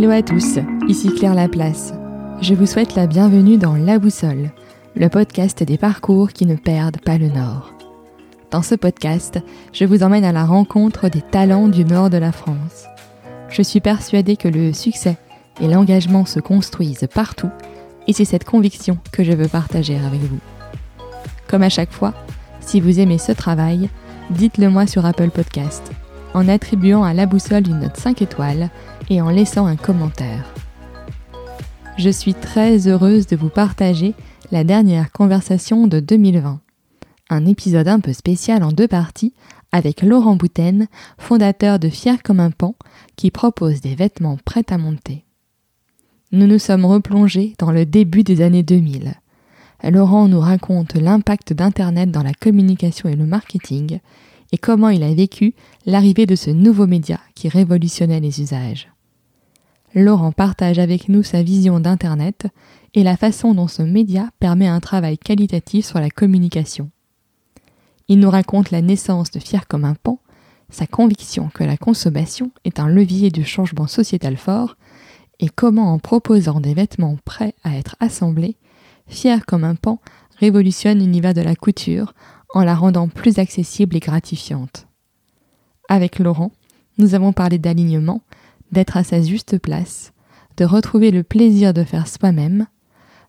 Hello à tous, ici Claire Laplace. Je vous souhaite la bienvenue dans La Boussole, le podcast des parcours qui ne perdent pas le nord. Dans ce podcast, je vous emmène à la rencontre des talents du nord de la France. Je suis persuadée que le succès et l'engagement se construisent partout et c'est cette conviction que je veux partager avec vous. Comme à chaque fois, si vous aimez ce travail, dites-le moi sur Apple Podcast en attribuant à la boussole une note 5 étoiles et en laissant un commentaire. Je suis très heureuse de vous partager la dernière conversation de 2020. Un épisode un peu spécial en deux parties avec Laurent Bouten, fondateur de Fier comme un pan, qui propose des vêtements prêts à monter. Nous nous sommes replongés dans le début des années 2000. Laurent nous raconte l'impact d'Internet dans la communication et le marketing et comment il a vécu l'arrivée de ce nouveau média qui révolutionnait les usages. Laurent partage avec nous sa vision d'Internet et la façon dont ce média permet un travail qualitatif sur la communication. Il nous raconte la naissance de Fier comme un pan, sa conviction que la consommation est un levier du changement sociétal fort, et comment en proposant des vêtements prêts à être assemblés, Fier comme un pan révolutionne l'univers de la couture en la rendant plus accessible et gratifiante. Avec Laurent, nous avons parlé d'alignement, d'être à sa juste place, de retrouver le plaisir de faire soi-même,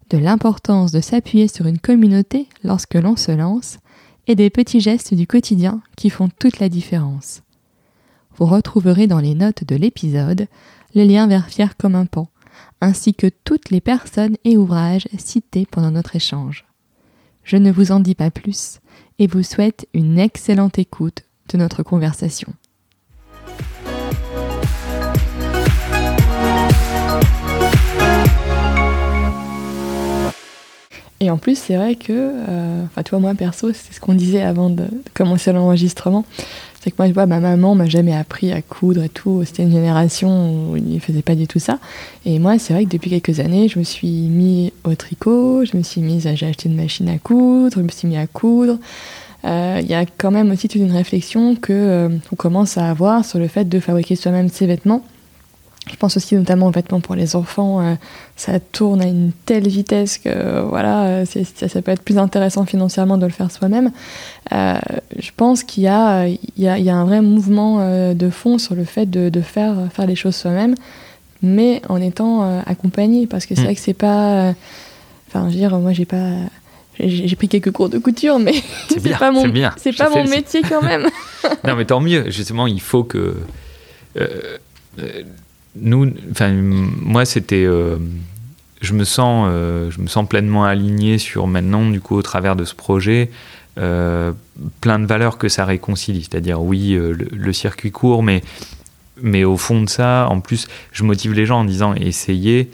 de l'importance de s'appuyer sur une communauté lorsque l'on se lance, et des petits gestes du quotidien qui font toute la différence. Vous retrouverez dans les notes de l'épisode le lien vers Fier comme un pan, ainsi que toutes les personnes et ouvrages cités pendant notre échange. Je ne vous en dis pas plus et vous souhaite une excellente écoute de notre conversation. Et en plus, c'est vrai que, euh, enfin, toi, moi, perso, c'est ce qu'on disait avant de, commencer l'enregistrement. C'est que moi, je vois, ma maman m'a jamais appris à coudre et tout. C'était une génération où il ne faisait pas du tout ça. Et moi, c'est vrai que depuis quelques années, je me suis mis au tricot, je me suis mise à, j'ai acheté une machine à coudre, je me suis mis à coudre. Euh, il y a quand même aussi toute une réflexion que euh, on commence à avoir sur le fait de fabriquer soi-même ses vêtements je pense aussi notamment aux vêtements pour les enfants, euh, ça tourne à une telle vitesse que voilà, euh, ça, peut être plus intéressant financièrement de le faire soi-même. Euh, je pense qu'il y, y, y, a un vrai mouvement de fond sur le fait de, de faire, faire les choses soi-même, mais en étant accompagné, parce que c'est mm. vrai que c'est pas... Enfin, je veux dire, moi j'ai pas... J'ai pris quelques cours de couture, mais c'est pas mon, c'est pas mon métier quand même. non, mais tant mieux. Justement, il faut que nous, enfin, moi, c'était. Euh, je, me sens, euh, je me sens pleinement aligné sur maintenant, du coup, au travers de ce projet, euh, plein de valeurs que ça réconcilie. C'est-à-dire, oui, le, circuit court, mais, mais au fond de ça, en plus, je motive les gens en disant essayez,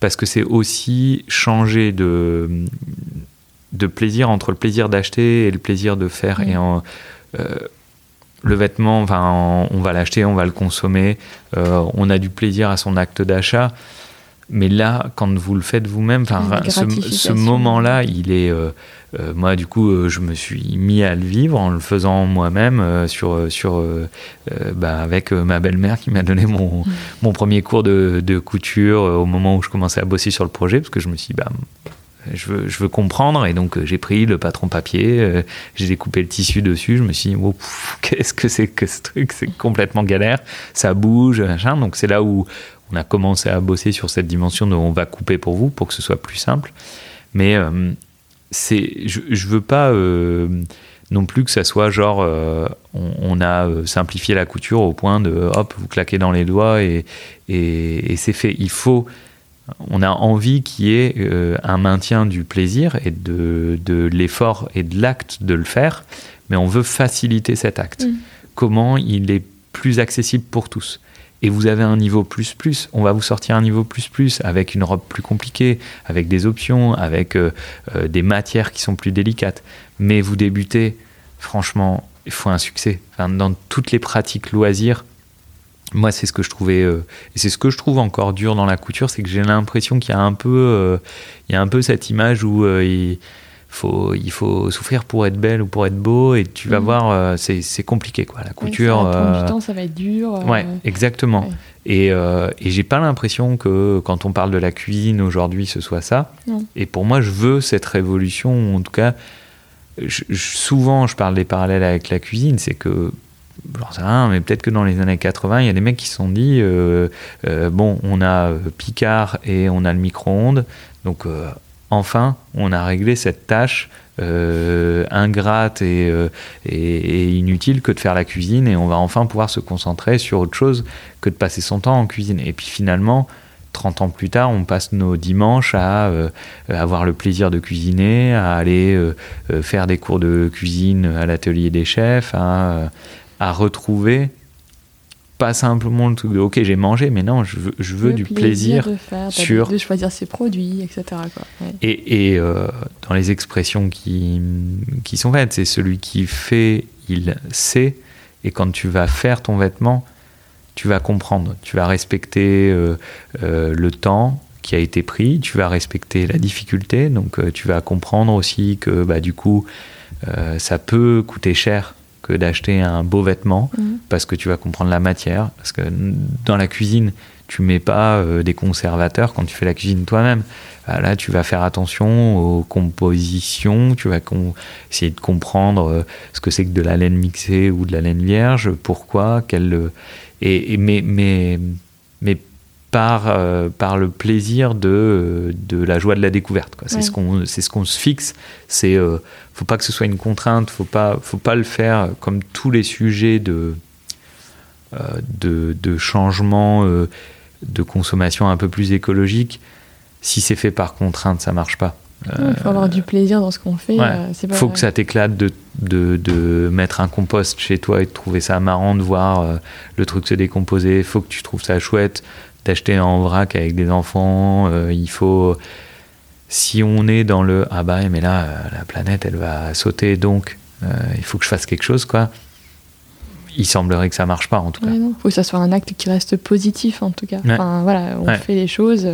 parce que c'est aussi changer de, de plaisir entre le plaisir d'acheter et le plaisir de faire. Et en le vêtement, enfin, on va l'acheter, on va le consommer, euh, on a du plaisir à son acte d'achat. Mais là, quand vous le faites vous-même, ce, moment-là, il est. Euh, euh, moi, du coup, je me suis mis à le vivre en le faisant moi-même, sur, sur, bah, avec ma belle-mère qui m'a donné mon, mm. mon premier cours de, de couture au moment où je commençais à bosser sur le projet, parce que je me suis dit, bah, je veux, comprendre. Et donc, euh, j'ai pris le patron papier, euh, j'ai découpé le tissu dessus. Je me suis dit, oh, qu'est-ce que c'est que ce truc? C'est complètement galère. Ça bouge, machin. Donc, c'est là où on a commencé à bosser sur cette dimension de on va couper pour vous pour que ce soit plus simple. Mais euh, je, je veux pas non plus que ça soit genre on, a simplifié la couture au point de hop vous claquez dans les doigts et c'est fait. Il faut on a envie qu'il y ait euh, un maintien du plaisir et de, l'effort et de l'acte de le faire, mais on veut faciliter cet acte. Mm. Comment il est plus accessible pour tous et vous avez un niveau plus plus, on va vous sortir un niveau plus plus avec une robe plus compliquée, avec des options, avec euh, euh, des matières qui sont plus délicates. Mais vous débutez, franchement, il faut un succès. dans toutes les pratiques loisirs, moi, c'est ce que je trouvais, euh, et c'est ce que je trouve encore dur dans la couture, c'est que j'ai l'impression qu'il y a un peu, euh, il y a un peu cette image où, euh, faut, il faut souffrir pour être belle ou pour être beau et tu vas Mhm. voir, c'est compliqué quoi. La Ouais, couture. ça va du temps, ça va être dur. Ouais, exactement. ouais. Et, et j'ai pas l'impression que quand on parle de la cuisine aujourd'hui, ce soit ça. Non. Et pour moi, je veux cette révolution. En tout cas, je- je- souvent, je parle des parallèles avec la cuisine. C'est que, j'en sais rien, mais peut-être que dans les années 80, il y a des mecs qui se sont dit euh, euh, bon, on a euh, Picard et on a le micro-ondes. Donc, enfin, on a réglé cette tâche ingrate et, inutile que de faire la cuisine et on va enfin pouvoir se concentrer sur autre chose que de passer son temps en cuisine. Et puis finalement, 30 ans plus tard, on passe nos dimanches à avoir le plaisir de cuisiner, à aller faire des cours de cuisine à l'atelier des chefs, à, à retrouver pas simplement le truc de ok j'ai mangé, mais non, je veux, je veux du plaisir de faire, sur- de choisir ses produits, etc. Quoi. Ouais. et, et, euh, dans les expressions qui, qui sont faites, c'est celui qui fait, il sait. Et quand tu vas faire ton vêtement, tu vas comprendre. Tu vas respecter euh, euh, le temps qui a été pris, tu vas respecter la difficulté. Donc tu vas comprendre aussi que bah, du coup, ça peut coûter cher que d'acheter un beau vêtement Mhm. parce que tu vas comprendre la matière. Parce que dans la cuisine, tu mets pas euh, des conservateurs quand tu fais la cuisine toi-même. Ah, Là, tu vas faire attention aux compositions, tu vas essayer de comprendre euh, ce que c'est que de la laine mixée ou de la laine vierge, pourquoi, quelle. euh, Et, et- mais, mais, mais par, euh, par le plaisir de, euh, de la joie de la découverte. quoi. C'est Ouais. ce qu'on c'est ce qu'on se fixe. C'est euh, faut pas que ce soit une contrainte, faut pas faut pas le faire comme tous les sujets de euh, de, de changement de consommation un peu plus écologique. Si c'est fait par contrainte, ça marche pas. Il faut avoir du plaisir dans ce qu'on fait. Ouais. pas- faut que ça t'éclate de, de, de mettre un compost chez toi et de trouver ça marrant de voir le truc se décomposer. faut que tu trouves ça chouette d'acheter en vrac avec des enfants. euh, il faut. Si on est dans le ah bah mais là euh, la planète elle va sauter donc euh, il faut que je fasse quelque chose quoi. Il semblerait que ça marche pas en tout cas. Non, faut que ça soit un acte qui reste positif en tout cas. Ouais. Enfin, voilà, on Ouais. fait les choses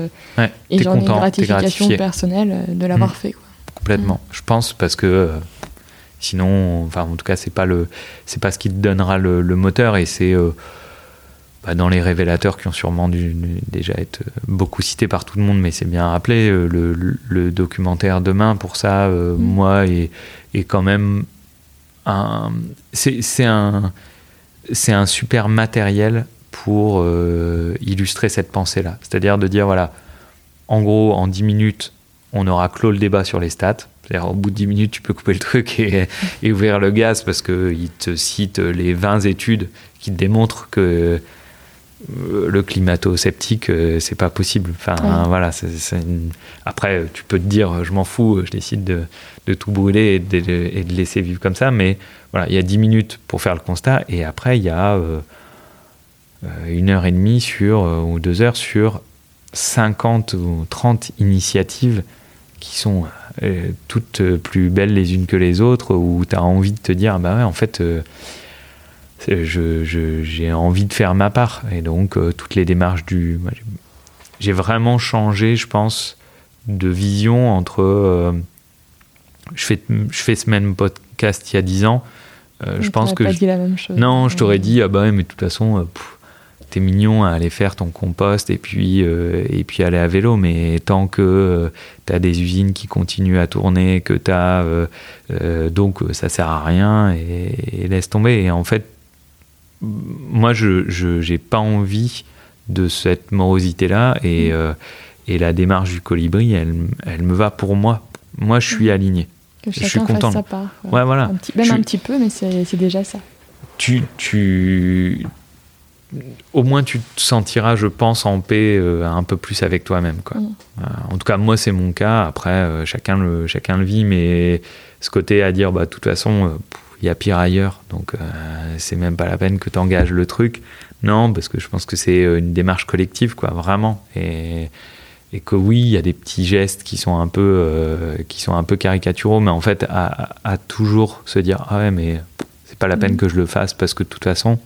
et j'en ai une gratification personnelle de l'avoir Mm. fait. Quoi. Complètement. Je pense parce que sinon, enfin en tout cas, c'est pas le, c'est pas ce qui te donnera le, le moteur et c'est bah, dans les révélateurs qui ont sûrement dû déjà être euh, beaucoup cités par tout le monde, mais c'est bien rappelé euh, le, documentaire demain pour ça, euh, Mm. moi est, est quand même un, c'est un, c'est un super matériel pour euh, illustrer cette pensée-là. C'est-à-dire de dire voilà, en gros, en 10 minutes, on aura clos le débat sur les stats. C'est-à-dire, au bout de 10 minutes, tu peux couper le truc et, et ouvrir le gaz parce qu'il te cite les 20 études qui te démontrent que le climato-sceptique, euh, c'est pas possible. Enfin, Ouais. voilà. une- Après, tu peux te dire, je m'en fous, je décide de, de tout brûler et de, et de laisser vivre comme ça. Mais voilà, il y a 10 minutes pour faire le constat et après, il y a euh, euh, une heure et demie sur, euh, ou deux heures sur 50 ou 30 initiatives qui sont euh, toutes euh, plus belles les unes que les autres, où tu as envie de te dire, bah ouais, en fait, euh, j'ai envie de faire ma part. Et donc, euh, toutes les démarches du... j'ai- vraiment changé, je pense, de vision entre... euh, je, fais, je fais ce même podcast il y a 10 ans. euh, je pense que... pas je- dit la même chose. non, je t'aurais dit, ah bah mais de toute façon, euh, t'es mignon à aller faire ton compost et puis, euh, et puis aller à vélo, mais tant que euh, t'as des usines qui continuent à tourner, que t'as. euh, euh, donc euh, ça sert à rien et, et laisse tomber. Et en fait, moi, je j'ai pas envie de cette morosité-là et, Mm. euh, et la démarche du colibri, elle, elle me va pour moi. Moi, je suis aligné. Que je suis content. fasse sa part. Ouais, voilà. Un petit, même Je un petit peu, mais c'est déjà ça. tu, tu, au moins tu te sentiras, je pense, en paix euh, un peu plus avec toi-même. Quoi. Mm. Euh, en tout cas, moi, c'est mon cas. Après, chacun, le, chacun le vit, mais ce côté à dire, bah, de toute façon, pff, il y a pire ailleurs, donc euh, c'est même pas la peine que tu engages le truc. Non, parce que je pense que c'est euh, une démarche collective, quoi, vraiment. Et, et que oui, il y a des petits gestes qui sont un peu, euh, qui sont un peu caricaturaux, mais en fait, à, toujours se dire, ah ouais, mais c'est pas la peine Mhm. que je le fasse parce que de toute façon,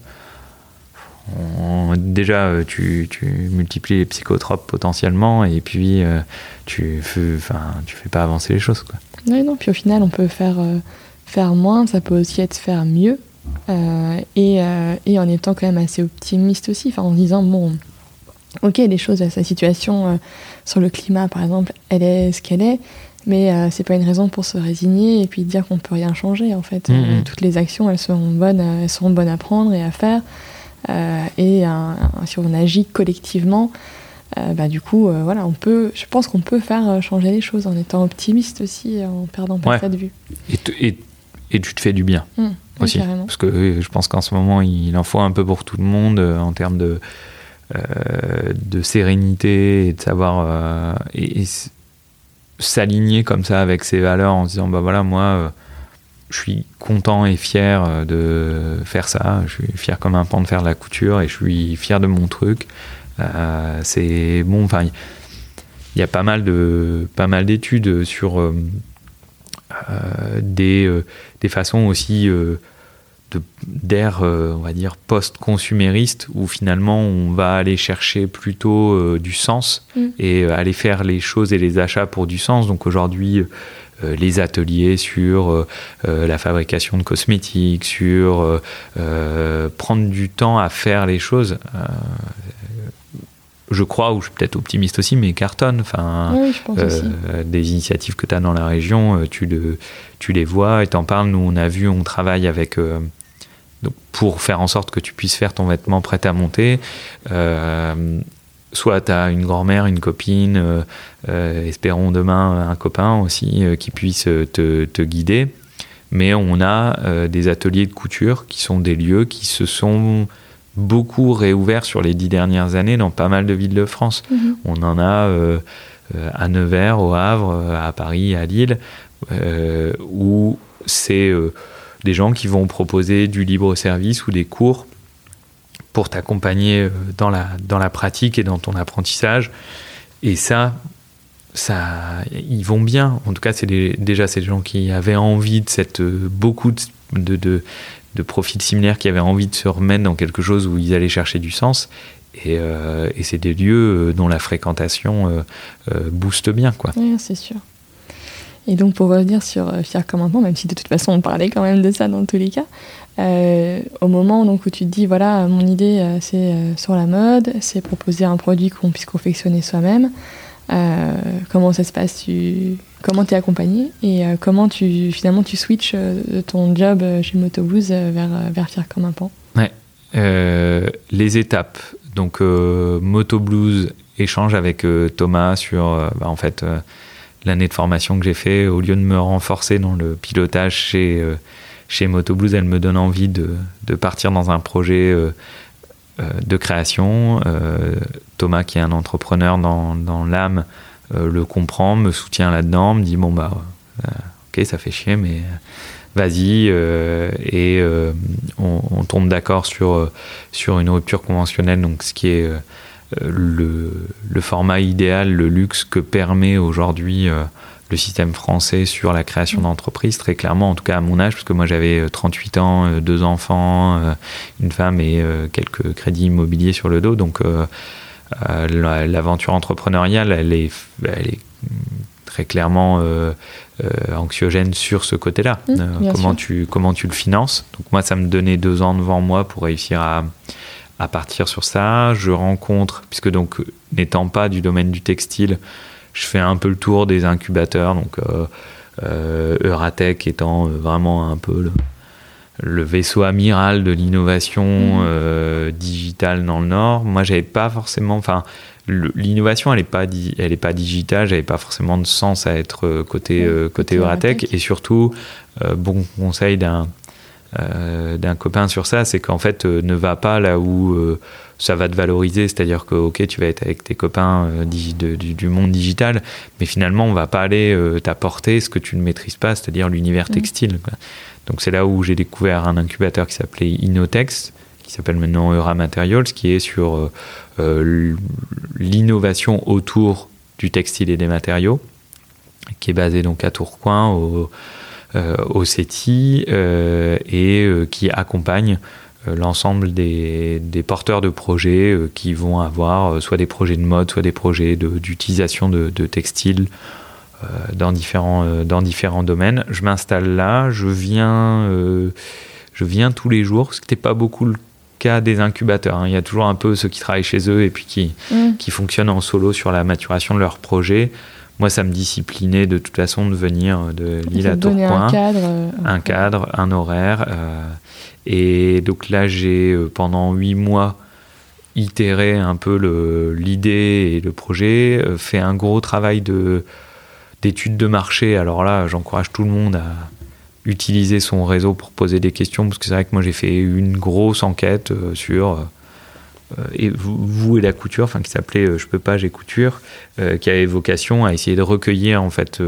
déjà, tu, tu, multiplies les psychotropes potentiellement et puis tu, enfin, tu fais pas avancer les choses. Quoi. Oui, non, puis au final, on peut faire, faire moins, ça peut aussi être faire mieux. et, et, en étant quand même assez optimiste aussi, en disant, bon, ok, les choses, sa situation sur le climat, par exemple, elle est ce qu'elle est, mais euh, c'est pas une raison pour se résigner et puis dire qu'on peut rien changer en fait. Mmh, euh, mmh. toutes les actions elles seront bonnes, euh, elles seront bonnes à prendre et à faire. et si on agit collectivement, bah, du coup voilà, on peut, je pense qu'on peut faire changer les choses en étant optimiste aussi, en perdant pas ça de vue. Et, et, tu te fais du bien mmh, aussi, parce que je pense qu'en ce moment il en faut un peu pour tout le monde en termes de de sérénité et de savoir et s'aligner comme ça avec ses valeurs en se disant bah voilà moi euh, je suis content et fier euh, de faire ça. Je suis fier comme un pan de faire de la couture et je suis fier de mon truc. Euh, c'est bon. Enfin il y a pas mal de pas mal d'études sur des, des façons aussi d'ère, on va dire, post-consumériste, où finalement on va aller chercher plutôt euh, du sens mm. et euh, aller faire les choses et les achats pour du sens. Donc aujourd'hui, euh, les ateliers sur la fabrication de cosmétiques, sur prendre du temps à faire les choses. Je crois, ou je suis peut-être optimiste aussi, mais cartonne. Enfin, des initiatives que tu as dans la région, tu, le, tu les vois et t'en parles. Nous, on a vu, on travaille avec donc pour faire en sorte que tu puisses faire ton vêtement prêt à monter, euh, soit tu as une grand-mère, une copine, euh, euh, espérons demain un copain aussi qui puisse te, te, guider. Mais on a des ateliers de couture qui sont des lieux qui se sont beaucoup réouverts sur les dix dernières années dans pas mal de villes de France. Mhm. On en a à Nevers, au Havre, à Paris, à Lille, où c'est des gens qui vont proposer du libre service ou des cours pour t'accompagner euh, dans la, dans la pratique et dans ton apprentissage. Et ça, ça, ils vont bien. En tout cas, c'est déjà ces gens qui avaient envie de cette euh, beaucoup de, de, de, profils similaires, qui avaient envie de se remettre dans quelque chose où ils allaient chercher du sens. Et, euh, c'est des lieux dont la fréquentation booste bien, quoi. C'est sûr. Et donc pour revenir sur euh, Fier comme un même si de toute façon on parlait quand même de ça dans tous les cas, euh, au moment donc, où tu te dis voilà mon idée euh, c'est sur la mode, c'est proposer un produit qu'on puisse confectionner soi-même, comment ça se passe? Tu, Comment tu es accompagné et comment tu finalement tu switches de ton job chez Motoblues vers, vers Fier comme un pan Ouais, les étapes. Donc Motoblues échange avec Thomas sur bah, en fait l'année de formation que j'ai fait, au lieu de me renforcer dans le pilotage chez, euh, chez Motoblues, elle me donne envie de, de partir dans un projet euh, euh, de création. Thomas, qui est un entrepreneur dans, dans l'âme, le comprend, me soutient là-dedans, me dit bon bah ok ça fait chier mais vas-y et on, on, tombe d'accord sur sur une rupture conventionnelle donc ce qui est euh, le, le, format idéal, le luxe que permet aujourd'hui euh, le système français sur la création d'entreprises, très clairement, en tout cas à mon âge, parce que moi j'avais 38 euh, ans, deux enfants, une femme et quelques crédits immobiliers sur le dos. Donc l'aventure entrepreneuriale, elle est, elle est très clairement anxiogène sur ce côté-là. Mmh, comment, tu, comment tu le finances Donc moi, ça me donnait deux ans devant moi pour réussir à à partir sur ça. Je rencontre, puisque donc n'étant pas du domaine du textile, je fais un peu le tour des incubateurs, donc euh, euh Euratech étant euh, vraiment un peu le, vaisseau amiral de l'innovation mmh. euh, digitale dans le Nord. Moi, j'avais pas forcément, enfin, l'innovation, elle n'est pas, elle est pas digitale, j'avais pas forcément de sens à être côté, mmh. côté Euratech, et surtout, bon conseil d'un euh, d'un copain sur ça, c'est qu'en fait, euh, ne va pas là où euh, ça va te valoriser, c'est-à-dire que ok, tu vas être avec tes copains du, monde digital, mais finalement, on va pas aller t'apporter ce que tu ne maîtrises pas, c'est-à-dire l'univers mmh. textile. Donc c'est là où j'ai découvert un incubateur qui s'appelait Innotex, qui s'appelle maintenant Eura Materials, qui est sur l'innovation autour du textile et des matériaux, qui est basé donc à Tourcoing, au, euh, CETI euh, et euh, qui accompagne l'ensemble des, porteurs de projets qui vont avoir soit des projets de mode, soit des projets d'utilisation de, textiles dans, différents, dans différents domaines. Je m'installe là, je viens, je viens tous les jours, ce qui n'était pas beaucoup le cas des incubateurs. Hein. Il y a toujours un peu ceux qui travaillent chez eux et puis qui, mm. qui fonctionnent en solo sur la maturation de leur projet. Moi, ça me disciplinait de toute façon de venir de l'île à Tourcoing. Un cadre, euh, un, cadre, un horaire. Euh, et donc là, j'ai euh, pendant huit mois itéré un peu l'idée et le projet, fait un gros travail d'études de marché. Alors là, j'encourage tout le monde à utiliser son réseau pour poser des questions, parce que c'est vrai que moi j'ai fait une grosse enquête euh, sur euh, et vous, et la couture, enfin qui s'appelait euh, Je peux pas, j'ai couture, qui avait vocation à essayer de recueillir en fait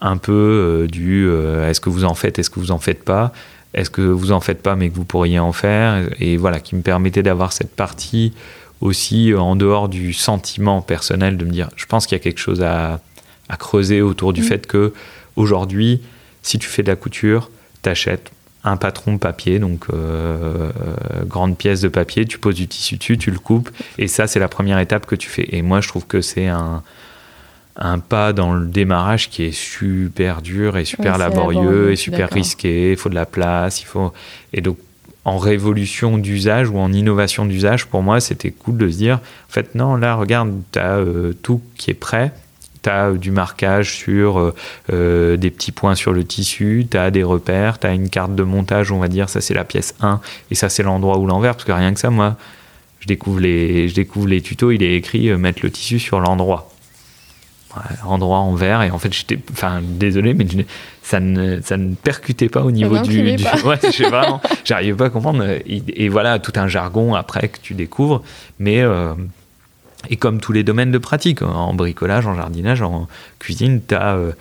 un peu du est-ce que vous en faites, est-ce que vous en faites pas, est-ce que vous en faites pas mais que vous pourriez en faire, et voilà, qui me permettait d'avoir cette partie aussi en dehors du sentiment personnel de me dire je pense qu'il y a quelque chose à, à creuser autour du mmh. fait que aujourd'hui si tu fais de la couture, t'achètes un patron papier, donc euh, grande pièce de papier, tu poses du tissu dessus, tu le coupes, et ça c'est la première étape que tu fais. Et moi je trouve que c'est un, un pas dans le démarrage qui est super dur et super laborieux, et super risqué, il faut de la place, il faut... Et donc en révolution d'usage ou en innovation d'usage, pour moi c'était cool de se dire, en fait non, là regarde, tu as euh, tout qui est prêt, tu as du marquage sur euh, euh, des petits points sur le tissu, tu as des repères, tu as une carte de montage, on va dire, ça c'est la pièce 1 et ça c'est l'endroit ou l'envers, parce que rien que ça, moi, je découvre les, je découvre les tutos, il est écrit euh, mettre le tissu sur l'endroit. endroit envers et en fait j'étais enfin désolé mais ça ne ça ne percutait pas au niveau du, du ouais, je sais pas j'arrivais pas à comprendre et, voilà tout un jargon après que tu découvres mais et comme tous les domaines de pratique, en bricolage, en jardinage, en cuisine, tu as, euh,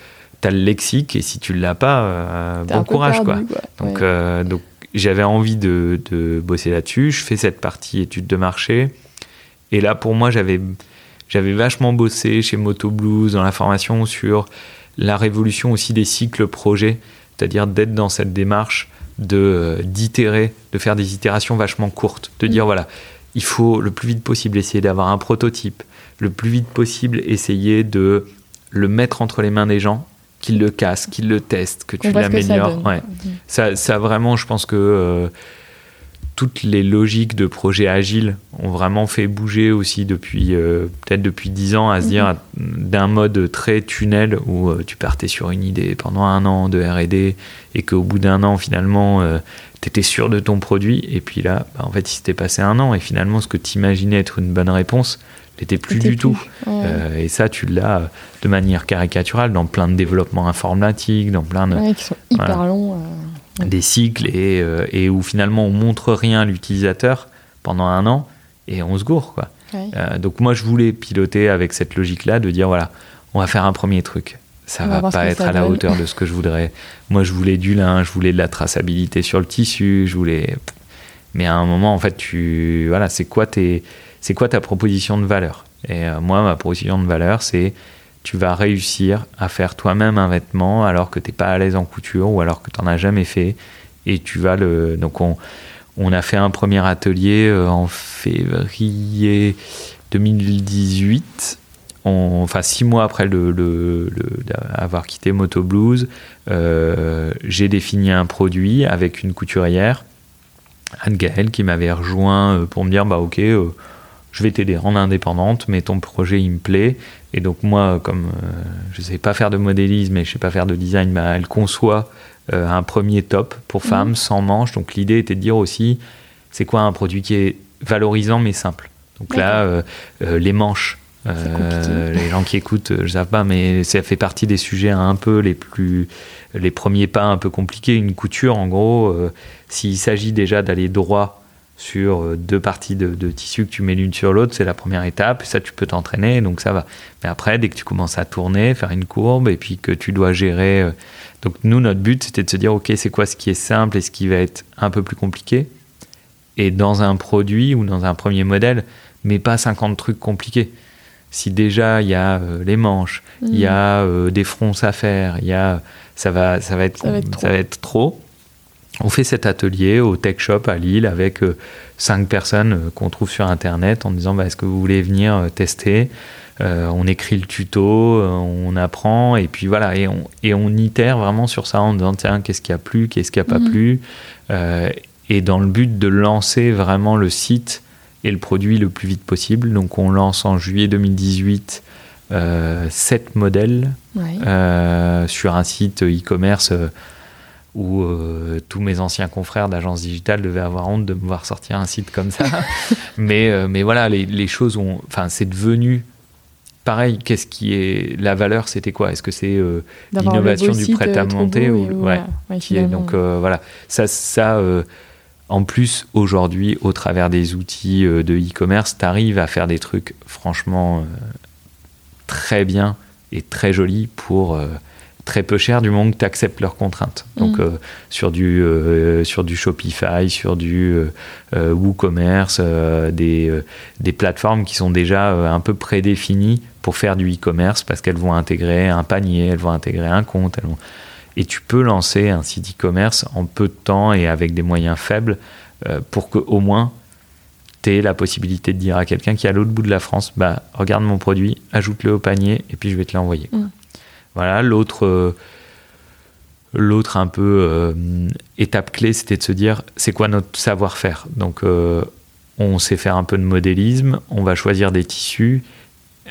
le lexique et si tu ne l'as pas, euh, bon courage. quoi. Donc, euh, donc j'avais envie de, de bosser là-dessus. Je fais cette partie étude de marché. Et là, pour moi, j'avais, vachement bossé chez Moto Blues dans la formation sur la révolution aussi des cycles projets, c'est-à-dire d'être dans cette démarche de d'itérer, de faire des itérations vachement courtes, de dire mm. voilà, il faut le plus vite possible essayer d'avoir un prototype, le plus vite possible essayer de le mettre entre les mains des gens, qu'ils le cassent, qu'ils le testent, que tu l'améliores. Ouais. Mhm. Ça, ça, vraiment, je pense que euh, toutes les logiques de projets agiles ont vraiment fait bouger aussi depuis euh, peut-être depuis dix ans à se dire mhm. d'un mode très tunnel où euh, tu partais sur une idée pendant un an de R&D et qu'au bout d'un an finalement tu étais sûr de ton produit, et puis là, bah, en fait, il s'était passé un an, et finalement, ce que tu imaginais être une bonne réponse n'était plus du tout. Euh, et ça, tu l'as de manière caricaturale dans plein de développements informatiques, dans plein de. qui sont hyper longs. Euh, des cycles, et, euh, et, où finalement, on montre rien à l'utilisateur pendant un an, et on se gourre, quoi. donc, moi, je voulais piloter avec cette logique-là de dire voilà, on va faire un premier truc ça va pas être à la hauteur de ce que je voudrais. Moi, je voulais du lin, je voulais de la traçabilité sur le tissu, je voulais. Mais à un moment, en fait, tu voilà, c'est quoi tes, c'est quoi ta proposition de valeur? Et euh, moi, ma proposition de valeur, c'est tu vas réussir à faire toi-même un vêtement alors que tu n'es pas à l'aise en couture ou alors que tu n'en as jamais fait. Et tu vas le. Donc, on, on a fait un premier atelier euh, en février 2018 enfin six mois après le, avoir quitté Moto Blues, euh, j'ai défini un produit avec une couturière, Anne Gaëlle, qui m'avait rejoint euh, pour me dire bah ok, euh, je vais t'aider en indépendante, mais ton projet il me plaît. Et donc moi, comme je ne sais pas faire de modélisme et je ne sais pas faire de design, bah, elle conçoit un premier top pour mmh. femmes sans manches. Donc l'idée était de dire aussi, c'est quoi un produit qui est valorisant mais simple? Donc là, les manches euh, les gens qui écoutent, je sais pas, mais ça fait partie des sujets un peu les plus, les premiers pas un peu compliqués. Une couture, en gros, euh, s'il s'agit déjà d'aller droit sur euh, deux parties de, tissu que tu mets l'une sur l'autre, c'est la première étape. Ça, tu peux t'entraîner, donc ça va. Mais après, dès que tu commences à tourner, faire une courbe, et puis que tu dois gérer. donc nous, notre but, c'était de se dire, ok, c'est quoi ce qui est simple et ce qui va être un peu plus compliqué? Et dans un produit ou dans un premier modèle, mais pas 50 trucs compliqués si déjà il y a euh, les manches, il y a mm. euh, des fronces à faire, il y a, ça va, ça va être, ça va être trop. on fait cet atelier au Tech Shop à Lille avec cinq personnes qu'on trouve sur Internet en disant bah, est-ce que vous voulez venir tester? On écrit le tuto, on apprend, et puis voilà, et on, et on itère vraiment sur ça en disant tiens, qu'est-ce qui a plu, qu'est-ce qui a pas mhm. plu, et dans le but de lancer vraiment le site et le produit le plus vite possible. Donc on lance en juillet 2018 euh, 7 modèles euh, sur un site e-commerce euh, où euh, tous mes anciens confrères d'agence digitale devaient avoir honte de me voir sortir un site comme ça. mais, mais voilà, les, les choses ont... Enfin, c'est devenu pareil, qu'est-ce qui est la valeur C'était quoi? Est-ce que c'est l'innovation du prêt à monter ou, ouais, donc voilà, ça, ça en plus, aujourd'hui, au travers des outils euh, de e-commerce, tu arrives à faire des trucs franchement euh, très bien et très jolis pour euh, très peu cher du moment que tu acceptes leurs contraintes. Donc mm. sur, du, sur du Shopify, sur du WooCommerce, des, des plateformes qui sont déjà un peu prédéfinies pour faire du e-commerce parce qu'elles vont intégrer un panier, elles vont intégrer un compte, elles vont et tu peux lancer un site e-commerce en peu de temps et avec des moyens faibles euh, pour que au moins tu aies la possibilité de dire à quelqu'un qui est à l'autre bout de la France bah regarde mon produit, ajoute-le au panier et puis je vais te l'envoyer. Mm. Voilà, l'autre euh, l'autre un peu euh, étape clé, c'était de se dire c'est quoi notre savoir-faire? Donc on sait faire un peu de modélisme, on va choisir des tissus,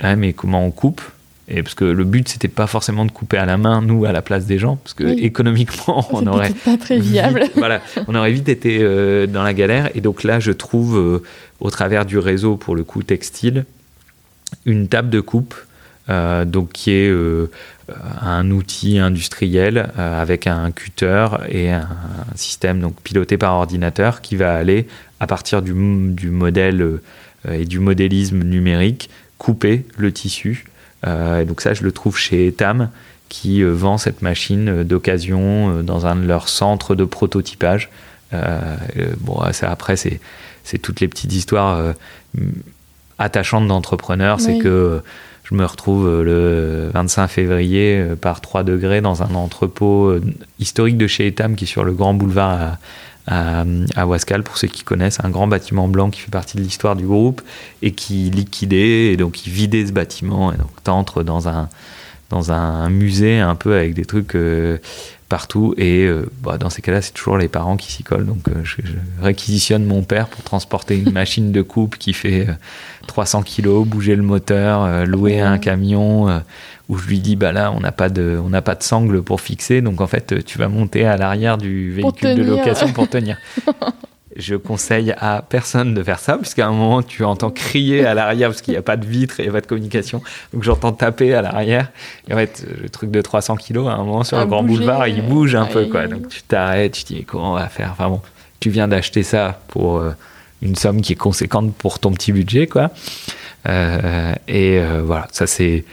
mais comment on coupe? Et parce que le but, c'était pas forcément de couper à la main, nous, à la place des gens, parce que économiquement, on aurait. pas très viable. Vite, voilà, on aurait vite été euh, dans la galère. Et donc là, je trouve, euh, au travers du réseau, pour le coup, textile, une table de coupe, euh, donc qui est un outil industriel avec un cutter et un, système donc piloté par ordinateur qui va aller, à partir du, du modèle et du modélisme numérique, couper le tissu et donc ça, je le trouve chez Etam, qui euh, vend cette machine euh, d'occasion dans un de leurs centres de prototypage. bon, ça, après, c'est, c'est toutes les petites histoires attachantes d'entrepreneurs. C'est que je me retrouve le 25 février par 3 degrés dans un entrepôt historique de chez Etam qui est sur le grand boulevard à, à, Wascal, pour ceux qui connaissent, un grand bâtiment blanc qui fait partie de l'histoire du groupe et qui liquidait, et donc qui vidait ce bâtiment. Et donc, tu entres dans un, dans un musée un peu avec des trucs euh, partout. Et euh, bah, dans ces cas-là, c'est toujours les parents qui s'y collent. Donc, euh, je, réquisitionne mon père pour transporter une machine de coupe qui fait 300 kilos, bouger le moteur, louer un camion où je lui dis bah là on n'a pas de on n'a pas de sangle pour fixer. Donc en fait tu vas monter à l'arrière du véhicule de location pour tenir. je conseille à personne de faire ça puisqu'à un moment tu entends crier à l'arrière parce qu'il n'y a pas de vitre et il n'y a pas de communication. Donc j'entends taper à l'arrière. Et en fait le truc de 300 kilos à un moment sur le grand boulevard il bouge un peu quoi. Donc tu t'arrêtes tu te dis comment on va faire? Enfin bon tu viens d'acheter ça pour euh, une somme qui est conséquente pour ton petit budget quoi. Euh, et euh, voilà. Ça c'est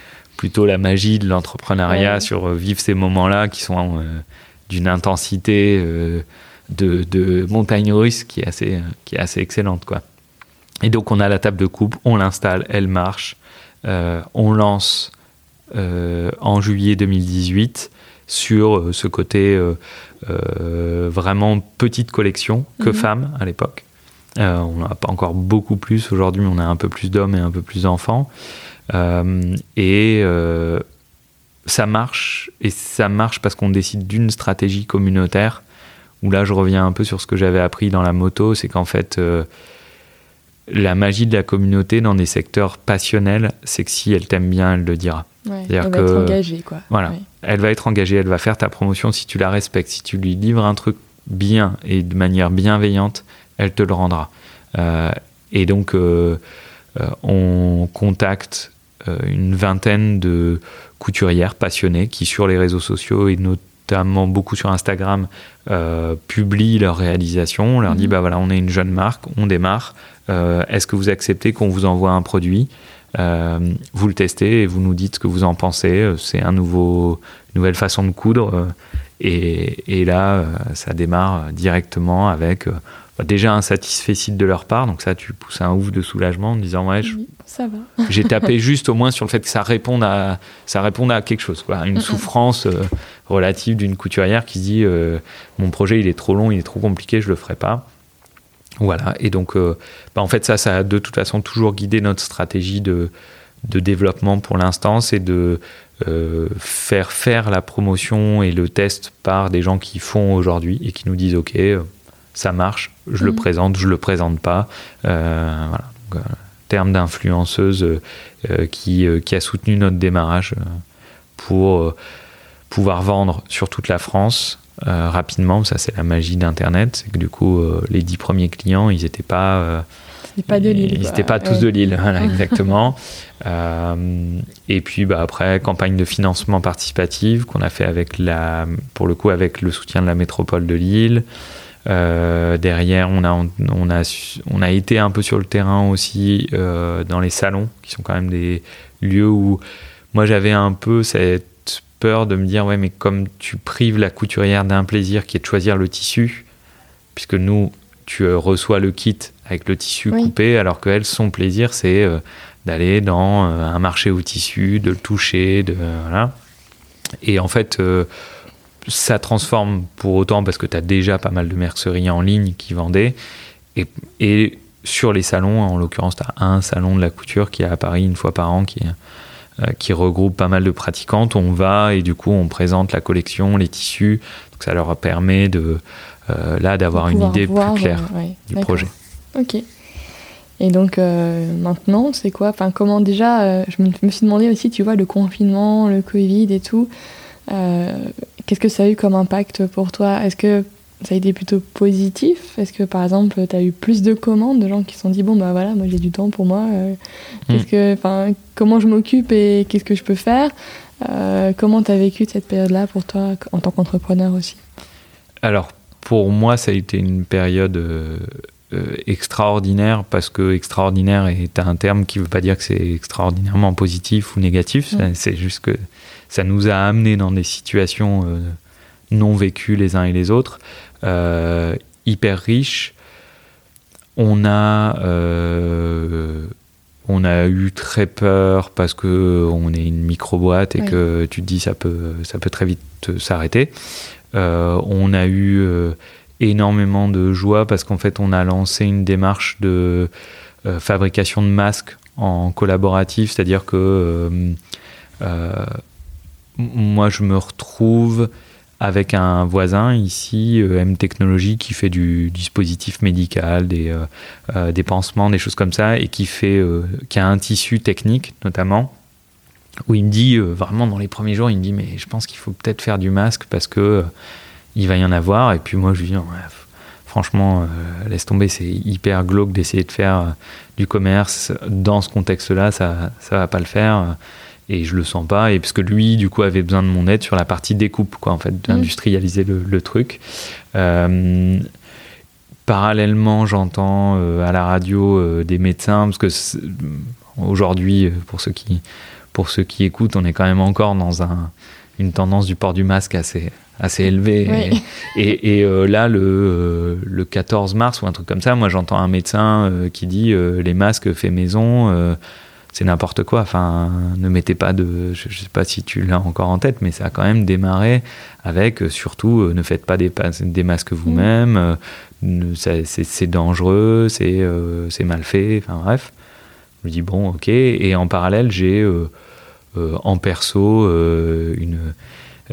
plutôt la magie de l'entrepreneuriat sur euh, vivre ces moments-là qui sont euh, d'une intensité euh, de, de, montagne russe qui est assez, qui est assez excellente. Quoi. Et donc on a la table de coupe, on l'installe, elle marche, on lance en juillet 2018 sur ce côté vraiment petite collection que mhm. femmes à l'époque. on n'a pas encore beaucoup plus aujourd'hui, mais on a un peu plus d'hommes et un peu plus d'enfants. Euh, et euh, ça marche, et ça marche parce qu'on décide d'une stratégie communautaire, où là je reviens un peu sur ce que j'avais appris dans la moto, c'est qu'en fait euh, la magie de la communauté dans des secteurs passionnels, c'est que si elle t'aime bien, elle le dira. elle va être engagée, quoi. Voilà. Elle va être engagée, elle va faire ta promotion si tu la respectes, si tu lui livres un truc bien et de manière bienveillante, elle te le rendra. et donc, on contacte une vingtaine de couturières passionnées qui, sur les réseaux sociaux et notamment beaucoup sur Instagram, euh, publient leurs réalisations. On leur dit mhm. bah voilà, on est une jeune marque, on démarre. Euh, est-ce que vous acceptez qu'on vous envoie un produit Vous le testez et vous nous dites ce que vous en pensez. C'est un nouveau, une nouvelle façon de coudre. Et, et, là, ça démarre directement avec déjà un satisfait de leur part, donc ça tu pousses un ouf de soulagement en disant ouais, ça va. j'ai tapé juste au moins sur le fait que ça réponde à ça réponde à quelque chose, quoi, une souffrance euh, relative d'une couturière qui se dit mon projet il est trop long, il est trop compliqué, je le ferai pas. Voilà, et donc bah, en fait ça, ça a de toute façon toujours guidé notre stratégie de, de développement pour l'instant, c'est de euh, faire faire la promotion et le test par des gens qui font aujourd'hui et qui nous disent ok, ça marche, je le mhm. présente, je le présente pas. Euh, voilà. Euh, terme d'influenceuse qui, qui, a soutenu notre démarrage pour pouvoir vendre sur toute la France rapidement. Ça, c'est la magie d'Internet. C'est que du coup, les dix premiers clients, ils n'étaient pas pas de Lille. Ils n'étaient pas tous de Lille, voilà, exactement. Euh, et puis bah, après, campagne de financement participative qu'on a fait avec la, pour le coup avec le soutien de la métropole de Lille. Euh, derrière, on a, on, a, on a été un peu sur le terrain aussi euh, dans les salons, qui sont quand même des lieux où moi j'avais un peu cette peur de me dire ouais mais comme tu prives la couturière d'un plaisir qui est de choisir le tissu, puisque nous tu reçois le kit avec le tissu coupé, alors qu'elle, son plaisir, c'est euh, d'aller dans euh, un marché au tissu, de le toucher, de voilà. Et en fait, euh, ça transforme pour autant parce que tu as déjà pas mal de merceries en ligne qui vendaient. Et, et sur les salons, en l'occurrence, tu as un salon de la couture qui est à Paris une fois par an qui, qui regroupe pas mal de pratiquantes. On va et du coup, on présente la collection, les tissus. Donc ça leur permet de, là d'avoir une idée plus claire du projet. Ok. Et donc euh, maintenant, c'est quoi? Enfin, comment déjà euh, Je me, suis demandé aussi, tu vois, le confinement, le Covid et tout. Euh, qu'est-ce que ça a eu comme impact pour toi? Est-ce que ça a été plutôt positif? Est-ce que par exemple, tu as eu plus de commandes de gens qui se sont dit bon bah voilà, moi j'ai du temps pour moi. qu'est-ce hmm. que, enfin, comment je m'occupe et qu'est-ce que je peux faire? Comment tu as vécu cette période-là pour toi en tant qu'entrepreneur aussi? Alors pour moi, ça a été une période euh, extraordinaire parce que extraordinaire est un terme qui ne veut pas dire que c'est extraordinairement positif ou négatif. C'est juste que ça nous a amené dans des situations euh, non vécues les uns et les autres, euh, hyper riches. On a, on a eu très peur parce que on est une micro boîte et que tu te dis ça peut, ça peut très vite s'arrêter. on a eu énormément de joie parce qu'en fait, on a lancé une démarche de euh, fabrication de masques en collaboratif, c'est-à-dire que euh, euh, moi, je me retrouve avec un voisin ici, M Technologies, qui fait du dispositif médical, des, des pansements, des choses comme ça, et qui, fait, qui a un tissu technique notamment, où il me dit, vraiment dans les premiers jours, il me dit, mais je pense qu'il faut peut-être faire du masque parce que il va y en avoir. Et puis moi, je lui dis, franchement, euh, laisse tomber, c'est hyper glauque d'essayer de faire euh, du commerce dans ce contexte-là, ça ça va pas le faire. Et je le sens pas. Et parce que lui, du coup, avait besoin de mon aide sur la partie découpe, quoi, en fait, d'industrialiser le, truc. Euh, parallèlement, j'entends à la radio des médecins, parce que aujourd'hui, pour ceux qui pour ceux qui écoutent, on est quand même encore dans un, une tendance du port du masque assez assez élevé. Et, euh, là, le, euh, le, 14 mars ou un truc comme ça, moi j'entends un médecin euh, qui dit les masques faits maison, c'est n'importe quoi. Enfin, ne mettez pas de. Je, ne sais pas si tu l'as encore en tête, mais ça a quand même démarré avec surtout ne faites pas des, des masques vous-même, c'est dangereux, c'est mal fait. Enfin bref. Je me dis bon, ok. Et en parallèle, j'ai en perso une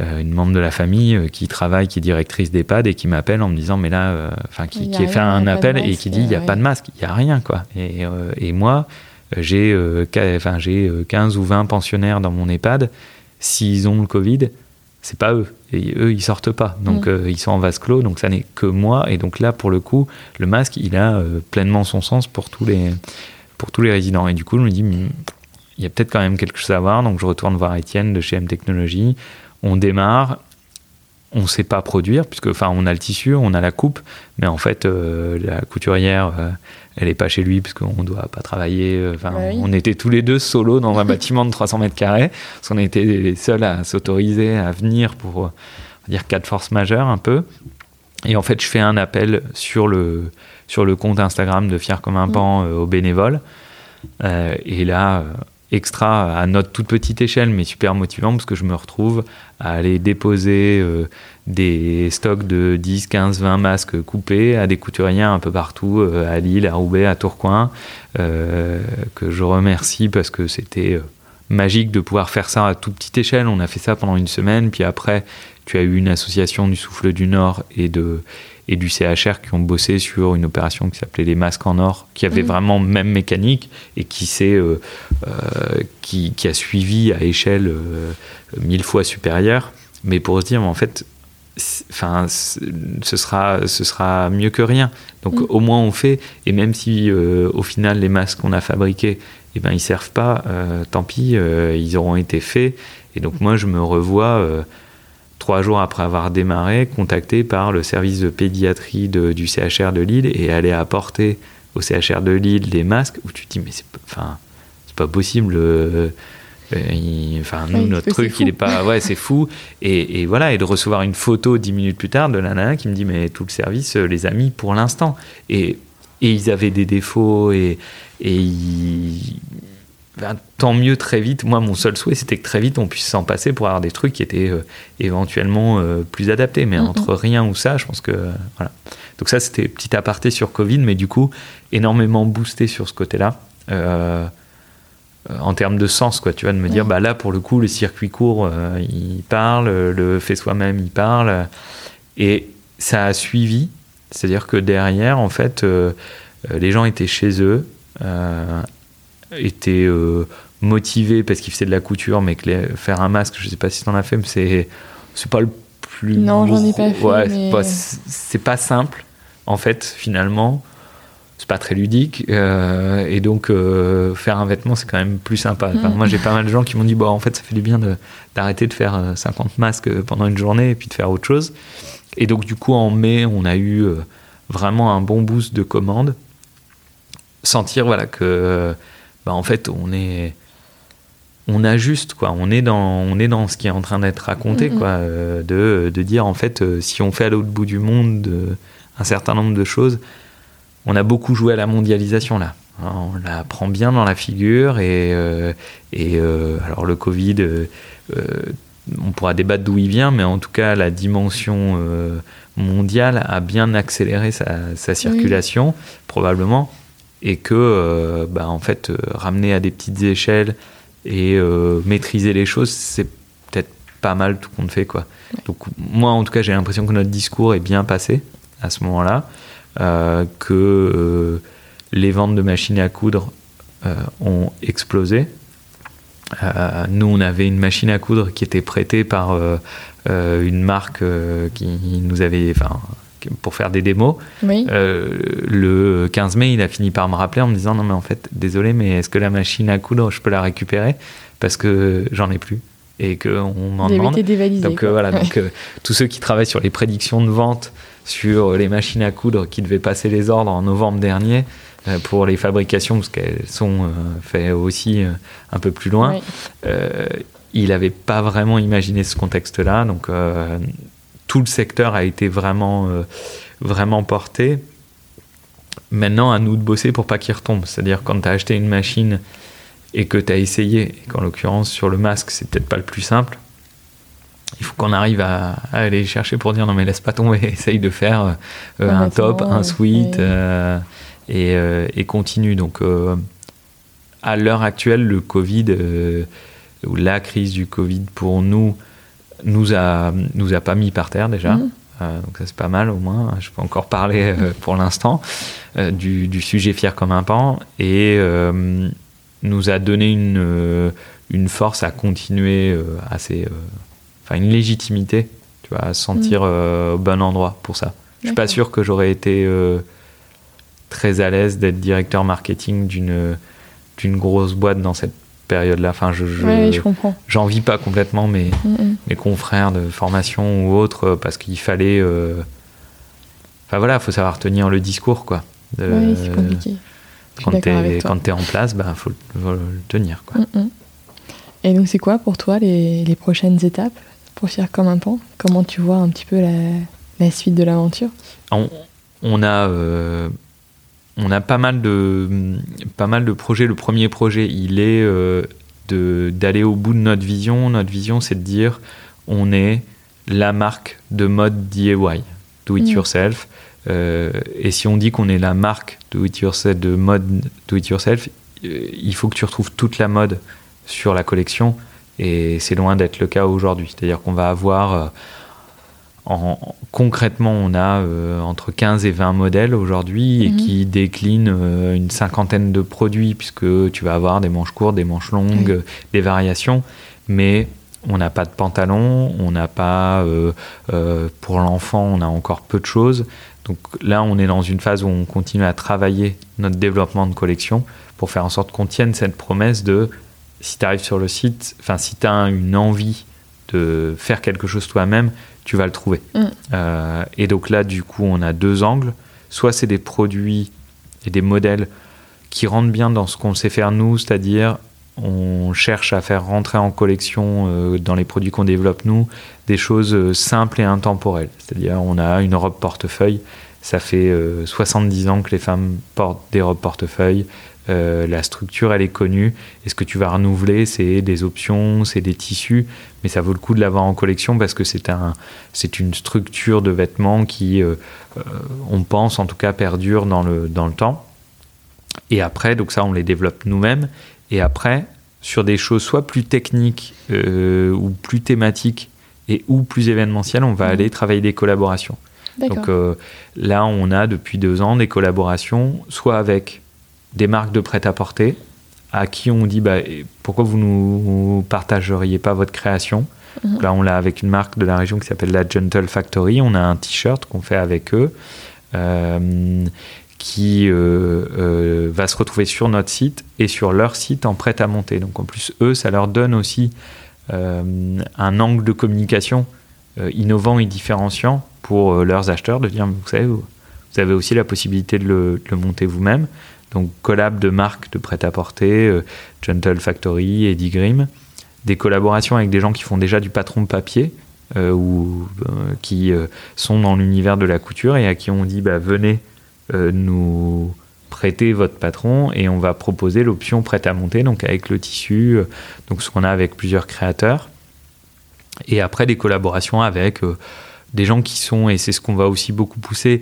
euh, une membre de la famille euh, qui travaille, qui est directrice d'EHPAD et qui m'appelle en me disant, mais là, euh, enfin, qui, qui a fait un appel et qui dit, il n'y a pas de masque, il n'y a rien, quoi. Et, et moi, j'ai enfin, j'ai 15 ou 20 pensionnaires dans mon EHPAD. S'ils ont le Covid, c'est pas eux. Et eux, ils sortent pas. Donc, mm. ils sont en vase clos. Donc, ça n'est que moi. Et donc là, pour le coup, le masque, il a pleinement son sens pour tous les, pour tous les résidents. Et du coup, je me dis, il y a peut-être quand même quelque chose à voir. Donc, je retourne voir Étienne de chez M Technologies on démarre, on ne sait pas produire, puisque enfin on a le tissu, on a la coupe, mais en fait euh, la couturière, euh, elle n'est pas chez lui, puisqu'on ne doit pas travailler. Euh, enfin, bah On était tous les deux solo dans un bâtiment de 300 mètres carrés, parce qu'on était les seuls à s'autoriser à venir pour dire cas de force majeure un peu. Et en fait, je fais un appel sur le, sur le compte Instagram de Fier comme un mm. pan aux bénévoles. et là, extra à notre toute petite échelle, mais super motivant parce que je me retrouve à aller déposer euh, des stocks de 10, 15, 20 masques coupés à des couturiers un peu partout, euh, à Lille, à Roubaix, à Tourcoing, euh, que je remercie parce que c'était magique de pouvoir faire ça à toute petite échelle. On a fait ça pendant une semaine, puis après, tu as eu une association du Souffle du Nord et de et du CHR qui ont bossé sur une opération qui s'appelait les masques en or, qui avait mhm. vraiment même mécanique et qui s'est euh, euh, qui, qui, a suivi à échelle euh, mille fois supérieure. Mais pour se dire, en fait, enfin, ce sera ce sera mieux que rien. Donc mhm. au moins on fait. Et même si au final les masques qu'on a fabriqués, eh ben ils servent pas, tant pis, ils auront été faits. Et donc moi je me revois trois jours après avoir démarré, contacté par le service de pédiatrie du CHR de Lille et aller apporter au CHR de Lille des masques où tu te dis mais c'est enfin c'est pas possible euh, enfin nous notre truc il est pas ouais c'est fou et, voilà et de recevoir une photo dix minutes plus tard de la nana qui me dit mais tout le service euh, les a mis pour l'instant et, et ils avaient des défauts et, et ils, ben, tant mieux très vite. Moi, mon seul souhait, c'était que très vite, on puisse s'en passer pour avoir des trucs qui étaient euh, éventuellement euh, plus adaptés. Mais entre rien ou ça, je pense que. voilà. Donc, ça, c'était petit aparté sur Covid, mais du coup, énormément boosté sur ce côté-là. Euh, en termes de sens, quoi, tu vois, de me dire, bah là, pour le coup, le circuit court, il parle, le fait soi-même, il parle. Et ça a suivi. C'est-à-dire que derrière, en fait, les gens étaient chez eux était euh, motivé parce qu'il faisait de la couture, mais que faire un masque, je sais pas si tu en as fait, mais c'est c'est pas le plus. Non, j'en ai pas fait. Ouais, c'est pas, simple, en fait, finalement. C'est pas très ludique. Euh, et donc, euh, faire un vêtement, c'est quand même plus sympa. Mm. Moi, j'ai pas mal de gens qui m'ont dit bon, en fait, ça fait du bien d'arrêter de, faire 50 masques pendant une journée et puis de faire autre chose. Et donc, du coup, en mai, on a eu vraiment un bon boost de commandes. Sentir voilà, que bah, en fait, on est on ajuste quoi on est dans on est dans ce qui est en train d'être raconté quoi euh, de, de, dire en fait euh, si on fait à l'autre bout du monde un certain nombre de choses on a beaucoup joué à la mondialisation là hein, on la prend bien dans la figure et, euh, et alors le Covid on pourra débattre d'où il vient mais en tout cas la dimension mondiale a bien accéléré sa, sa circulation probablement et que euh, bah, en fait euh, ramener à des petites échelles et euh, maîtriser les choses c'est peut-être pas mal tout compte fait quoi. Donc moi en tout cas j'ai l'impression que notre discours est bien passé à ce moment-là que les ventes de machines à coudre ont explosé nous on avait une machine à coudre qui était prêtée par une marque qui nous avait enfin pour faire des démos. Euh, le 15 mai, il a fini par me rappeler en me disant non mais en fait, désolé, mais est-ce que la machine à coudre, je peux la récupérer? Parce que j'en ai plus et qu'on m'en demande. donc euh, voilà, donc euh, tous ceux qui travaillent sur les prédictions de vente sur les machines à coudre qui devaient passer les ordres en novembre dernier pour les fabrications parce qu'elles sont faites aussi un peu plus loin. il n'avait pas vraiment imaginé ce contexte-là, donc tout le secteur a été vraiment, euh, vraiment porté. Maintenant, à nous de bosser pour pas qu'il retombe. C'est-à-dire, quand tu as acheté une machine et que tu as essayé, et qu'en l'occurrence, sur le masque, c'est peut-être pas le plus simple, il faut qu'on arrive à, aller chercher pour dire non, mais laisse pas tomber, essaye de faire euh, un top, un suite euh, et, continue. Donc, à l'heure actuelle, le Covid, ou la crise du Covid pour nous, nous a, nous a pas mis par terre déjà. Mhm. Euh, donc ça c'est pas mal au moins. Je peux encore parler euh, pour l'instant euh, du, du, sujet fier comme un pan et nous a donné une, une force à continuer assez, enfin une légitimité, tu vois, à se sentir mhm. au bon endroit pour ça. Je suis pas sûr que j'aurais été très à l'aise d'être directeur marketing d'une d'une grosse boîte dans cette période-là. Enfin, je, je, J'en vis pas complètement mes, mes confrères de formation ou autres euh, parce qu'il fallait. Euh, enfin voilà, il faut savoir tenir le discours, quoi. oui, c'est compliqué. Quand tu es, en place, il bah, faut, le tenir. Quoi. Et donc, c'est quoi pour toi les, les, prochaines étapes pour faire comme un pan Comment tu vois un petit peu la, la suite de l'aventure? On, on, a. Euh, on a pas mal de pas mal de projets. Le premier projet, il est euh, d'aller au bout de notre vision. Notre vision, c'est de dire on est la marque de mode DIY, do it mm. yourself. Euh, et si on dit qu'on est la marque do it yourself, de mode do it yourself, euh, il faut que tu retrouves toute la mode sur la collection. Et c'est loin d'être le cas aujourd'hui. C'est-à-dire qu'on va avoir. Euh, en, concrètement, on a entre 15 et 20 modèles aujourd'hui et mm-hmm. qui déclinent une cinquantaine de produits, puisque tu vas avoir des manches courtes, des manches longues, des variations. Mais on n'a pas de pantalon, on n'a pas, euh, euh, pour l'enfant, on a encore peu de choses. Donc là, on est dans une phase où on continue à travailler notre développement de collection pour faire en sorte qu'on tienne cette promesse de, si tu arrives sur le site, enfin si tu as une envie de faire quelque chose toi-même, tu vas le trouver. Mm. Euh, et donc là, du coup, on a deux angles. Soit c'est des produits et des modèles qui rentrent bien dans ce qu'on sait faire nous, c'est-à-dire on cherche à faire rentrer en collection euh, dans les produits qu'on développe nous des choses euh, simples et intemporelles. C'est-à-dire on a une robe portefeuille, ça fait 70 euh, ans que les femmes portent des robes portefeuille, la structure elle est connue, et ce que tu vas renouveler? C'est des options, c'est des tissus, mais ça vaut le coup de l'avoir en collection parce que c'est un, c'est une structure de vêtements qui, on pense en tout cas, perdure dans le, dans le temps. Et après, donc ça on les développe nous-mêmes, et après, sur des choses soit plus techniques euh, ou plus thématiques et ou plus événementielles, on va mhm. aller travailler des collaborations. Donc euh, là, on a depuis deux ans des collaborations, soit avec des marques de prêt-à-porter, à qui on dit bah, pourquoi vous ne partageriez pas votre création? Mhm. Là, on l'a avec une marque de la région qui s'appelle la Gentle Factory. On a un t-shirt qu'on fait avec eux. Euh, qui euh, euh, va se retrouver sur notre site et sur leur site en prêt à monter. Donc en plus, eux, ça leur donne aussi un angle de communication innovant et différenciant pour leurs acheteurs, de dire, vous savez, vous, avez aussi la possibilité de le, monter vous-même. Donc collab de marques de prêt-à-porter, Gentle Factory, Eddie Grimm, des collaborations avec des gens qui font déjà du patron papier, ou qui sont dans l'univers de la couture et à qui on dit bah, venez euh, nous prêter votre patron et on va proposer l'option prête à monter, donc avec le tissu, euh, donc ce qu'on a avec plusieurs créateurs. Et après des collaborations avec euh, des gens qui sont, et c'est ce qu'on va aussi beaucoup pousser,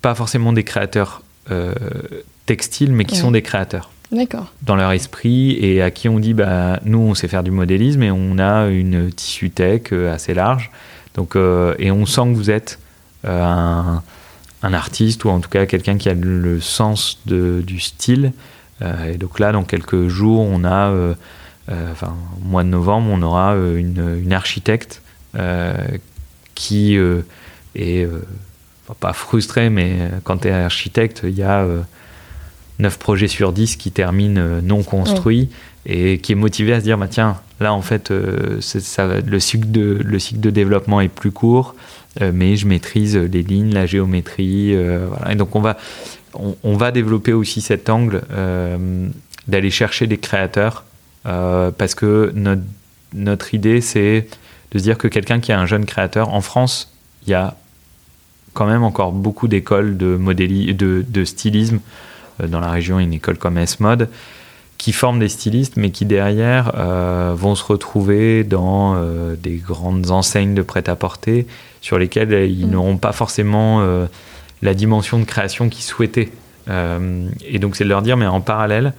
pas forcément des créateurs textiles, mais qui sont des créateurs. D'accord. Dans leur esprit et à qui on dit, bah, nous on sait faire du modélisme et on a une tissu tech assez large. Donc, et on sent que vous êtes un un artiste ou en tout cas quelqu'un qui a le sens de, du style. Euh, et donc là, dans quelques jours, on a, euh, euh, enfin, au mois de novembre, on aura une, une architecte qui est pas frustrée, mais quand tu es architecte, il y a 9 projets sur 10 qui terminent non construits et qui est motivée à se dire bah, tiens, là en fait, ça, le, cycle de, le cycle de développement est plus court. Euh, mais je maîtrise les lignes, la géométrie. Euh, voilà. Et donc on va, on, va développer aussi cet angle euh, d'aller chercher des créateurs parce que notre, notre idée c'est de se dire que quelqu'un qui est un jeune créateur, en France, il y a quand même encore beaucoup d'écoles de, de, de stylisme. Dans la région, une école comme S-Mode qui forment des stylistes, mais qui derrière vont se retrouver dans des grandes enseignes de prêt-à-porter sur lesquels euh, ils mm. n'auront pas forcément euh, la dimension de création qu'ils souhaitaient. Euh, et donc c'est de leur dire, mais en parallèle,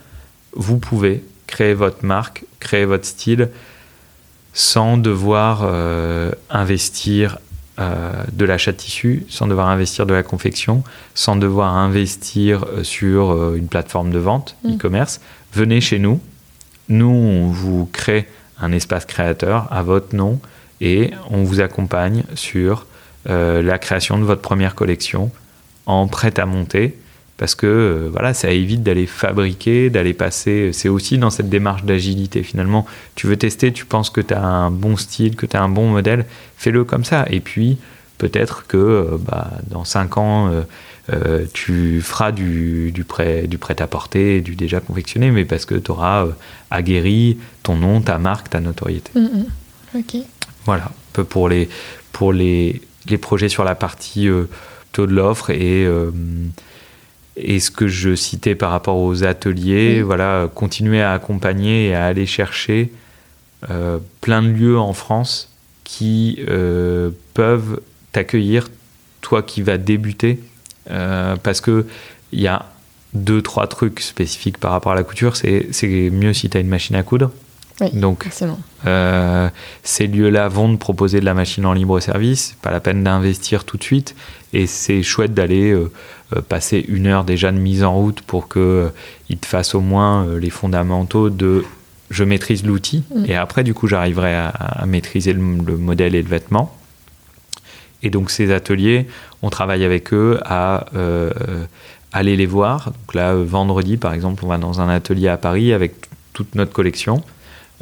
vous pouvez créer votre marque, créer votre style sans devoir investir de l'achat de tissu, sans devoir investir de la confection, sans devoir investir sur une plateforme de vente, mm. e-commerce. Venez chez nous, nous on vous crée un espace créateur à votre nom et on vous accompagne sur euh, la création de votre première collection en prêt à monter parce que euh, voilà, ça évite d'aller fabriquer, d'aller passer. C'est aussi dans cette démarche d'agilité. Finalement, tu veux tester, tu penses que tu as un bon style, que tu as un bon modèle, fais-le comme ça. Et puis, peut-être que euh, bah, dans 5 ans, tu feras du, du prêt, du prêt à porter, du déjà confectionné, mais parce que tu auras aguerri ton nom, ta marque, ta notoriété. Mm, mm. Ok. Voilà, un peu pour les, pour les, les projets sur la partie euh, taux de l'offre et, euh, et ce que je citais par rapport aux ateliers, voilà, continuer à accompagner et à aller chercher plein de lieux en France qui peuvent t'accueillir, toi qui vas débuter, parce que il y a deux, trois trucs spécifiques par rapport à la couture. C'est mieux si tu as une machine à coudre. Donc, euh, ces lieux-là vont te proposer de la machine en libre service. Pas la peine d'investir tout de suite. Et c'est chouette d'aller euh, euh, passer une heure déjà de mise en route pour qu'ils te fassent au moins les fondamentaux de je maîtrise l'outil. Mm. Et après, du coup, j'arriverai à, maîtriser le, modèle et le vêtement. Et donc, ces ateliers, on travaille avec eux à aller les voir. Donc là, vendredi, par exemple, on va dans un atelier à Paris avec toute notre collection.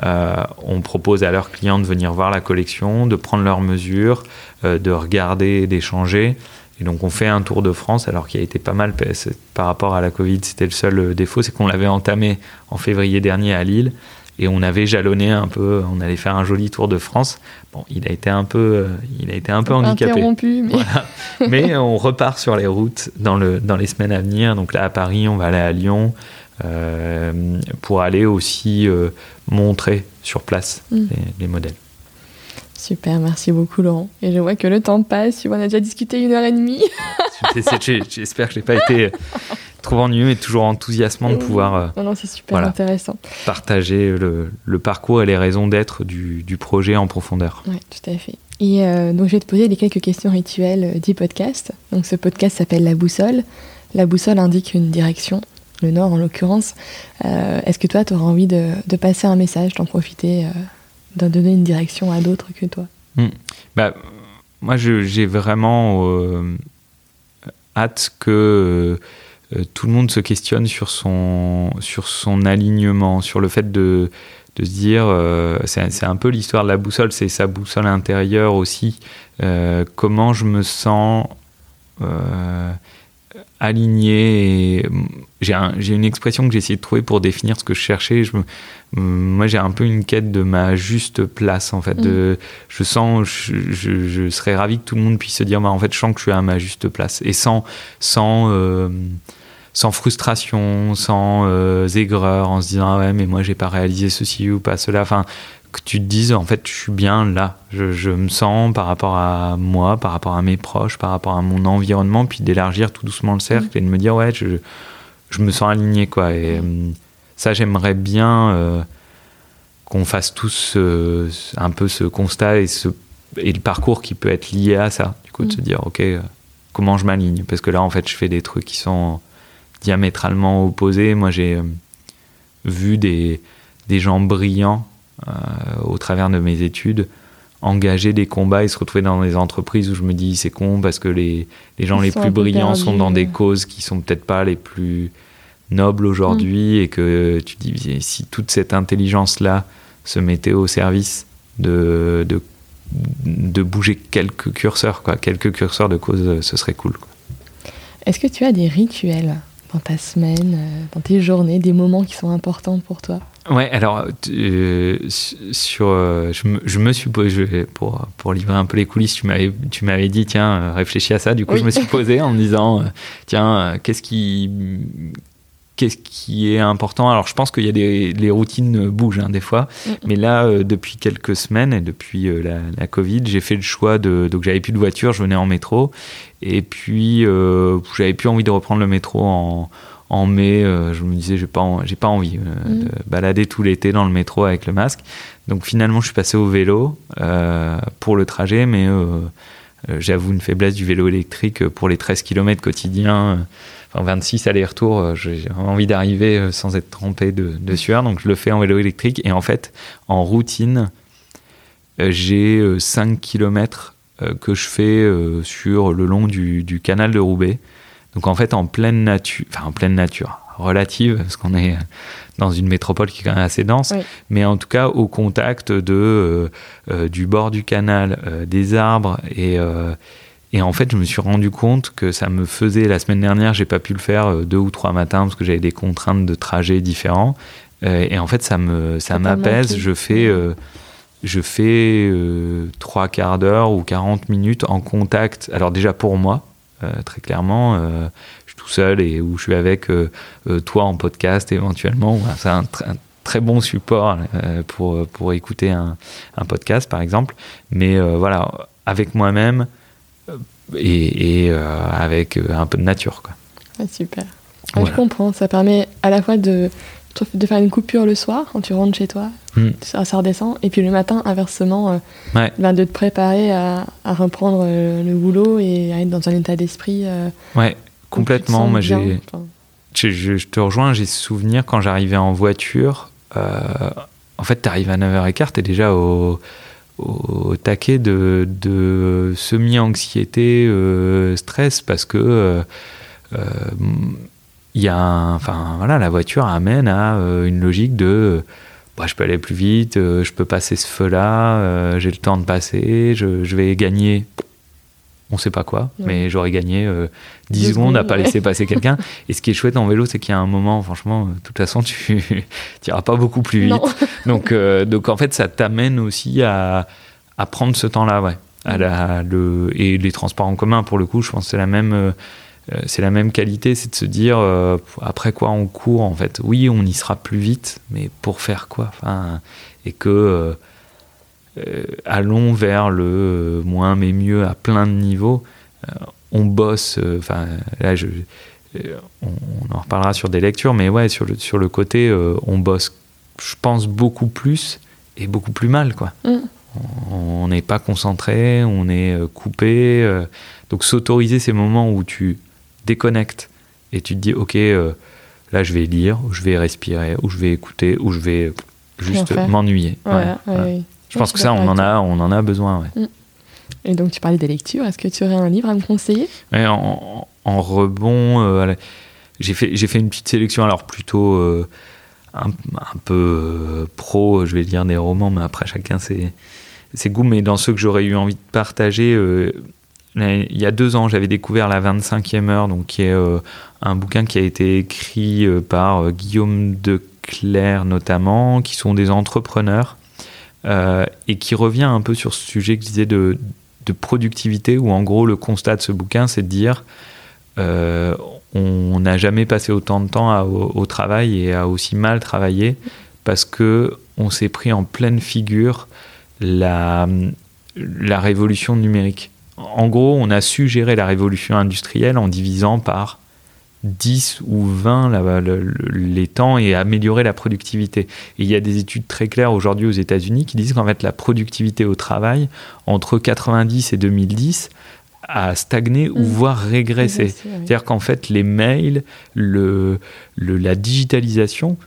Euh, on propose à leurs clients de venir voir la collection, de prendre leurs mesures, euh, de regarder, d'échanger. Et donc on fait un tour de France, alors qu'il a été pas mal par rapport à la Covid. C'était le seul euh, défaut, c'est qu'on l'avait entamé en février dernier à Lille et on avait jalonné un peu. On allait faire un joli tour de France. Bon, il a été un peu, il a été un peu handicapé. Mais... mais on repart sur les routes dans le dans les semaines à venir. Donc là à Paris, on va aller à Lyon. Euh, pour aller aussi euh, montrer sur place mm. les, modèles. Super, merci beaucoup Laurent. Et je vois que le temps passe, on a déjà discuté une heure et demie. J'espère que je n'ai pas été trop ennuyeux, mais toujours enthousiasmant de pouvoir euh, non, non, super intéressant. partager le, parcours et les raisons d'être du, projet en profondeur. Oui, tout à fait. Et donc je vais te poser les quelques questions rituelles du podcast. Donc ce podcast s'appelle La Boussole. La boussole indique une direction, le Nord en l'occurrence. Euh, est-ce que toi, tu auras envie de, passer un message, d'en profiter, euh, de donner une direction à d'autres que toi hmm. bah, Moi, j'ai vraiment euh, hâte que tout le monde se questionne sur son, sur son alignement, sur le fait de, de se dire, c'est un peu l'histoire de la boussole, c'est sa boussole intérieure aussi, comment je me sens aligné. J'ai une expression que j'ai essayé de trouver pour définir ce que je cherchais. Je, moi, j'ai un peu une quête de ma juste place, en fait. De, mm. je sens, je, je, serais ravi que tout le monde puisse se dire, bah, en fait, je sens que je suis à ma juste place. Et sans, sans, euh, sans frustration, sans euh, aigreur, en se disant, ah ouais, mais moi, j'ai pas réalisé ceci ou pas cela. Enfin, que tu te dises en fait je suis bien là, je, me sens par rapport à moi, par rapport à mes proches, par rapport à mon environnement, puis d'élargir tout doucement le cercle et de me dire ouais je, je me sens aligné quoi. Et euh, ça j'aimerais bien euh, qu'on fasse tous euh, un peu ce constat et, ce, et le parcours qui peut être lié à ça. Du coup de se mm. dire ok comment je m'aligne? Parce que là en fait je fais des trucs qui sont diamétralement opposés. Moi j'ai vu des, des gens brillants au travers de mes études, engager des combats et se retrouver dans des entreprises où je me dis c'est con parce que les, les gens les plus brillants sont dans des causes qui sont peut-être pas les plus nobles aujourd'hui mm. et que tu dis si toute cette intelligence là se mettait au service de, de, de bouger quelques curseurs quoi quelques curseurs de causes ce serait cool est-ce que tu as des rituels dans ta semaine euh, dans tes journées des moments qui sont importants pour toi? Ouais, alors euh, sur, euh, je, me, je, me, suis posé pour pour livrer un peu les coulisses, tu m'avais tu m'avais dit tiens euh, réfléchis à ça. Du coup, je me suis posé en me disant tiens qu'est-ce qui qu'est-ce qui est important? Alors, je pense qu'il y a des les routines bougent hein, des fois, mm. mais là depuis quelques semaines et depuis la, la, Covid, j'ai fait le choix de donc j'avais plus de voiture, je venais en métro et puis j'avais plus envie de reprendre le métro en en mai, euh, je me disais, j'ai pas, j'ai pas envie euh, mm. de balader tout l'été dans le métro avec le masque. Donc finalement, je suis passé au vélo euh, pour le trajet, mais j'avoue une faiblesse du vélo électrique pour les 13 km quotidiens. Enfin, 26 allers-retours, j'ai envie d'arriver sans être trempé de, sueur, donc je le fais en vélo électrique. Et en fait, en routine, j'ai 5 km que je fais sur le long du, du canal de Roubaix. Donc en fait, en pleine nature, enfin en pleine nature, relative, parce qu'on est dans une métropole qui est quand même assez dense, mais en tout cas au contact de, euh, euh, du bord du canal, euh, des arbres. Et, et, en fait, je me suis rendu compte que ça me faisait, la semaine dernière, j'ai pas pu le faire deux ou trois matins parce que j'avais des contraintes de trajet différents. et en fait, ça me ça m'apaise. Je fais je fais trois quarts d'heure ou 40 minutes en contact. Alors déjà pour moi, euh, très clairement. Euh, je tout seul et où je suis avec toi en podcast éventuellement. c'est un, très bon support pour, pour écouter un, un, podcast, par exemple. Mais voilà, avec moi-même et, avec un peu de nature. Quoi. super. Je comprends. Ça permet à la fois de de faire une coupure le soir quand tu rentres chez toi, hmm. ça, redescend, et puis le matin, inversement, euh, ben, de te préparer à, reprendre euh, le boulot et à être dans un état d'esprit. Euh, ouais, complètement. Moi, j'ai, je, te rejoins, j'ai ce souvenir quand j'arrivais en voiture. en fait, tu arrives à 9h15, tu es déjà au, au taquet de, de semi-anxiété, stress, parce que il y a enfin voilà, la voiture amène à euh, une logique de bah, je peux aller plus vite, euh, je peux passer ce feu-là, euh, j'ai le temps de passer, je, vais gagner, on sait pas quoi, mais j'aurais gagné 10 secondes à pas laisser passer quelqu'un. Et ce qui est chouette en vélo, c'est qu'il y a un moment, franchement, de toute façon, tu n'iras pas beaucoup plus vite. Donc, donc en fait, ça t'amène aussi à, à, prendre ce temps-là, ouais. À la, le, et les transports en commun, pour le coup, je pense que c'est la même euh, c'est la même qualité, c'est de se dire euh, après quoi on court en fait. Oui, on y sera plus vite, mais pour faire quoi enfin, Et que euh, allons vers le moins mais mieux à plein de niveaux. on bosse, enfin là je, on, en reparlera sur des lectures, mais ouais sur le sur le côté on bosse, je pense beaucoup plus et beaucoup plus mal quoi. Mm. On n'est pas concentré, on est coupé. donc s'autoriser ces moments où tu déconnectes. Et tu te dis, ok, euh, là je vais lire, ou je vais respirer, ou je vais écouter, ou je vais juste m'ennuyer. Je pense que ça, on en, a, on en a besoin. Mm. Et donc tu parlais des lectures, est-ce que tu aurais un livre à me conseiller? En, en, rebond, euh, j'ai fait, fait une petite sélection, alors plutôt euh, un, un, peu pro, je vais dire des romans, mais après chacun ses, ses goûts, mais dans ceux que j'aurais eu envie de partager, il y a deux ans, j'avais découvert La 25e heure, donc qui est euh, un bouquin qui a été écrit euh, par euh, Guillaume de Clerc notamment, qui sont des entrepreneurs, et qui revient un peu sur ce sujet que je disais de, productivité, où en gros le constat de ce bouquin, c'est de dire on n'a jamais passé autant de temps au, travail et à aussi mal travailler parce que on s'est pris en pleine figure la révolution numérique en gros, on a su gérer la révolution industrielle en divisant par 10 ou 20 les temps et améliorer la productivité. Et il y a des études très claires aujourd'hui aux États-Unis qui disent qu'en fait la productivité au travail entre 90 et 2010 a stagné ou mmh. voire régressé. C'est-à-dire qu'en fait les mails, la digitalisation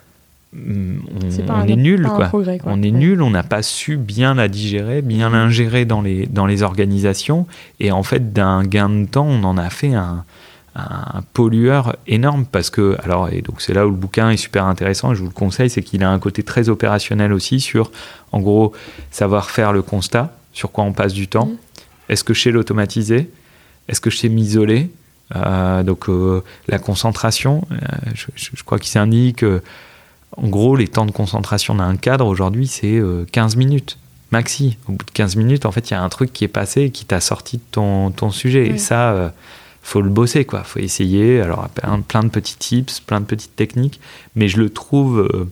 on, est, nul quoi. On est nul, on n'a pas su bien la digérer, bien l'ingérer dans les, dans les organisations. Et en fait d'un gain de temps, on en a fait un, pollueur énorme parce que alors et donc c'est là où le bouquin est super intéressant et je vous le conseille c'est qu'il a un côté très opérationnel aussi sur en gros savoir faire le constat sur quoi on passe du temps. Mm. est-ce que je sais l'automatiser? Est-ce que je sais m'isoler? Euh, donc euh, la concentration euh, je, je, crois qu'il s'indique en gros, les temps de concentration d'un cadre aujourd'hui, c'est 15 euh, minutes maxi. Au bout de 15 minutes, en fait, il y a un truc qui est passé et qui t'a sorti de ton, ton sujet. Et ça, euh, faut le bosser, quoi. Faut essayer. Alors, plein, de petits tips, plein de petites techniques, mais je le trouve euh,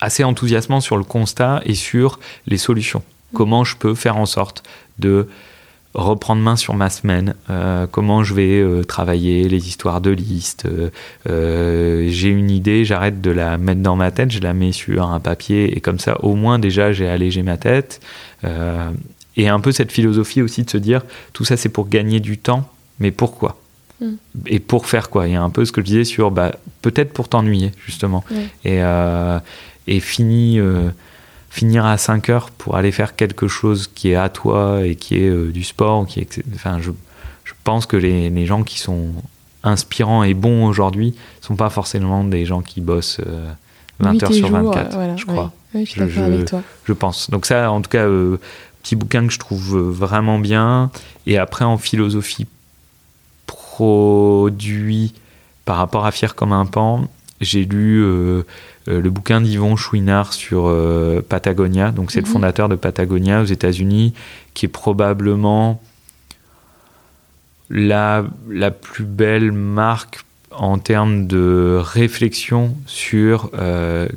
assez enthousiasmant sur le constat et sur les solutions. Mm. Comment je peux faire en sorte de reprendre main sur ma semaine, euh, comment je vais euh, travailler les histoires de listes. Euh, j'ai une idée, j'arrête de la mettre dans ma tête, je la mets sur un papier et comme ça au moins déjà j'ai allégé ma tête. et un peu cette philosophie aussi de se dire tout ça c'est pour gagner du temps, mais pourquoi? Hmm. Et pour faire quoi? Il y a un peu ce que je disais sur bah, peut-être pour t'ennuyer justement. Et, et fini finir à 5 heures pour aller faire quelque chose qui est à toi et qui est euh, du sport, qui est, enfin, je, je pense que les, les, gens qui sont inspirants et bons aujourd'hui sont pas forcément des gens qui bossent 20 euh, heures sur 24, je crois. je avec toi. Je pense. Donc ça, en tout cas, euh, petit bouquin que je trouve vraiment bien. Et après, en philosophie produit par rapport à Fier comme un pan, j'ai lu euh, le bouquin d'Yvon Chouinard sur euh, Patagonia. Donc, c'est le mhm. fondateur de Patagonia aux États-Unis, qui est probablement la, la plus belle marque en termes de réflexion sur euh,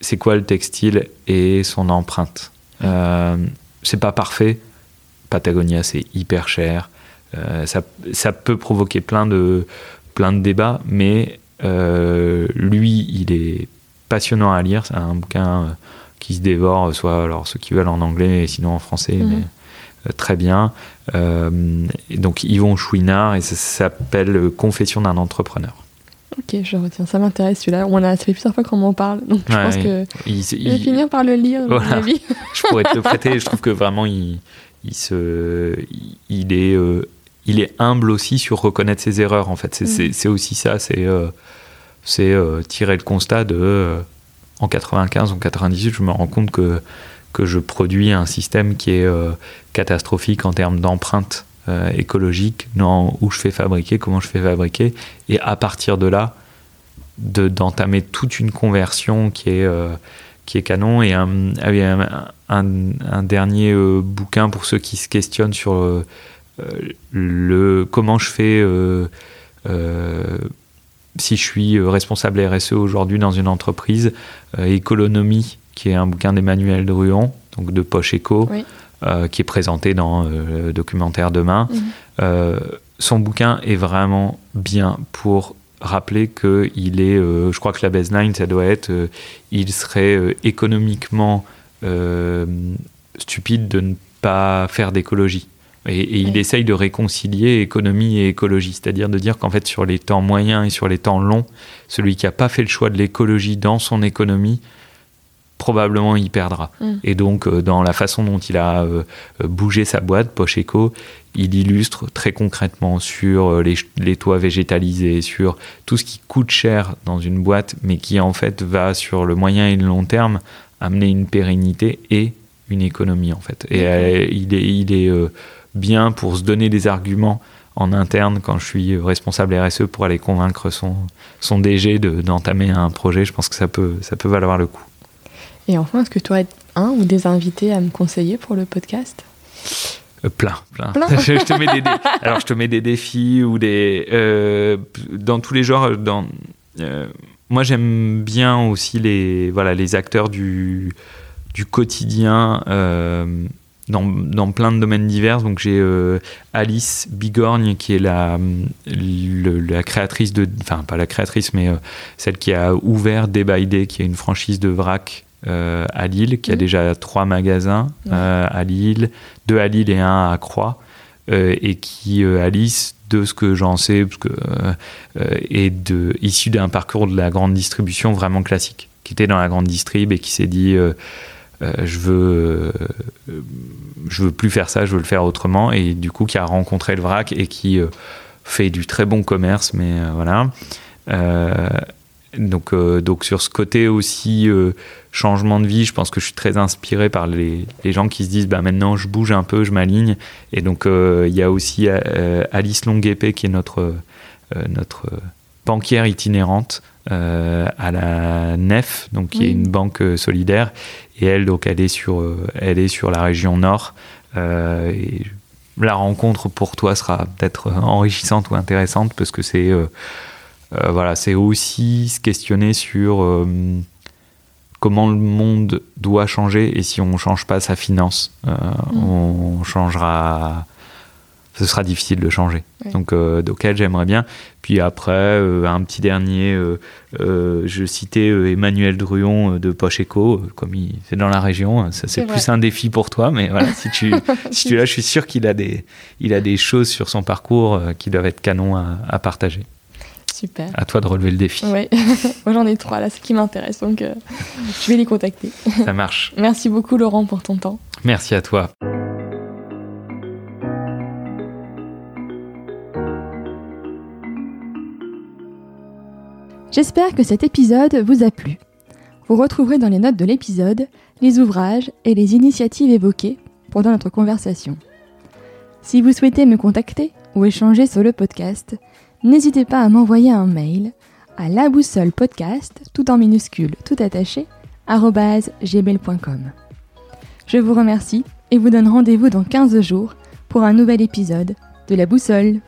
c'est quoi le textile et son empreinte. Euh, c'est pas parfait. Patagonia, c'est hyper cher. Euh, ça, ça, peut provoquer plein de, plein de débats, mais lui, il est passionnant à lire. C'est un bouquin qui se dévore, soit alors ceux qui veulent en anglais, et sinon en français. Mhm. Mais, très bien. donc Yvon Chouinard et ça s'appelle Confession d'un entrepreneur. Ok, je retiens, ça m'intéresse celui-là. On a, ça fait plusieurs fois qu'on m'en parle, donc je pense que il, je vais finir par le lire. je pourrais te le prêter. Je trouve que vraiment il, il se, il est, euh, il est humble aussi sur reconnaître ses erreurs. En fait, c'est mm. aussi ça. C'est, euh, c'est euh, tirer le constat de, en 95 ou 98, je me rends compte que je produis un système qui est catastrophique en termes d'empreinte euh, écologique dans où je fais fabriquer, comment je fais fabriquer, et à partir de là, d'entamer toute une conversion qui est, euh, canon. Et un, un, dernier euh, bouquin pour ceux qui se questionnent sur le, comment je fais si je suis responsable RSE aujourd'hui dans une entreprise, Économie, qui est un bouquin d'Emmanuel Druon, donc de Poche Éco. Euh, qui est présenté dans euh, le documentaire Demain. Mhm. Euh, son bouquin est vraiment bien pour rappeler qu'il est, je crois que la baseline, ça doit être, il serait économiquement stupide de ne pas faire d'écologie. Et, il essaye de réconcilier économie et écologie, c'est-à-dire de dire qu'en fait sur les temps moyens et sur les temps longs, celui qui n'a pas fait le choix de l'écologie dans son économie probablement il perdra. Mm. Et donc, euh, dans la façon dont il a euh, bougé sa boîte, Poche Eco, il illustre très concrètement sur euh, les, toits végétalisés, sur tout ce qui coûte cher dans une boîte, mais qui en fait va sur le moyen et le long terme amener une pérennité et une économie en fait. Et il est, il est bien pour se donner des arguments en interne quand je suis responsable RSE pour aller convaincre son, son DG d'entamer un projet. Je pense que ça peut, ça peut valoir le coup. Et enfin, est-ce que tu aurais un ou des invités à me conseiller pour le podcast? Euh, plein, plein. je, te mets des, alors je te mets des défis ou des euh, dans tous les genres. Dans, euh, moi, j'aime bien aussi les voilà les acteurs du du quotidien dans, dans, plein de domaines divers. Donc j'ai Alice Bigorgne qui est la la créatrice de enfin pas la créatrice mais celle qui a ouvert Day by Day qui est une franchise de vrac euh, à Lille, qui a mmh. déjà trois magasins euh, à Lille, deux à Lille et un à Croix, euh, et qui, Alice, de ce que j'en sais, parce que, est de, issu d'un parcours de la grande distribution vraiment classique, qui était dans la grande distrib et qui s'est dit je veux je veux plus faire ça, je veux le faire autrement, et du coup qui a rencontré le vrac et qui fait du très bon commerce, mais voilà. Donc, euh, donc sur ce côté aussi euh, changement de vie, je pense que je suis très inspiré par les, gens qui se disent bah maintenant je bouge un peu, je m'aligne. Et donc euh, il y a aussi Alice Longuepé qui est notre notre banquière itinérante à la Nef, donc qui est une banque solidaire. Et elle donc elle est sur elle est sur la région nord. et la rencontre pour toi sera peut-être enrichissante ou intéressante parce que c'est euh, voilà, c'est aussi se questionner sur euh, comment le monde doit changer et si on ne change pas sa finance, euh, mm. on changera. Ce sera difficile de changer. Donc, elle, j'aimerais bien. Puis après, un petit dernier, je citais Emmanuel Druon de Poche Eco, comme c'est dans la région, ça c'est plus un défi pour toi, mais voilà, si tu, si tu là, je suis sûr qu'il a des, il a des choses sur son parcours qui doivent être canon à partager. Super. À toi de relever le défi. Oui, moi j'en ai trois là, ce qui m'intéresse, donc euh, je vais les contacter. Ça marche. Merci beaucoup Laurent pour ton temps. Merci à toi. J'espère que cet épisode vous a plu. Vous retrouverez dans les notes de l'épisode les ouvrages et les initiatives évoquées pendant notre conversation. Si vous souhaitez me contacter ou échanger sur le podcast, n'hésitez pas à m'envoyer un mail à la boussole podcast, tout en minuscule, tout attaché, gmail.com. Je vous remercie et vous donne rendez-vous dans 15 jours pour un nouvel épisode de la boussole.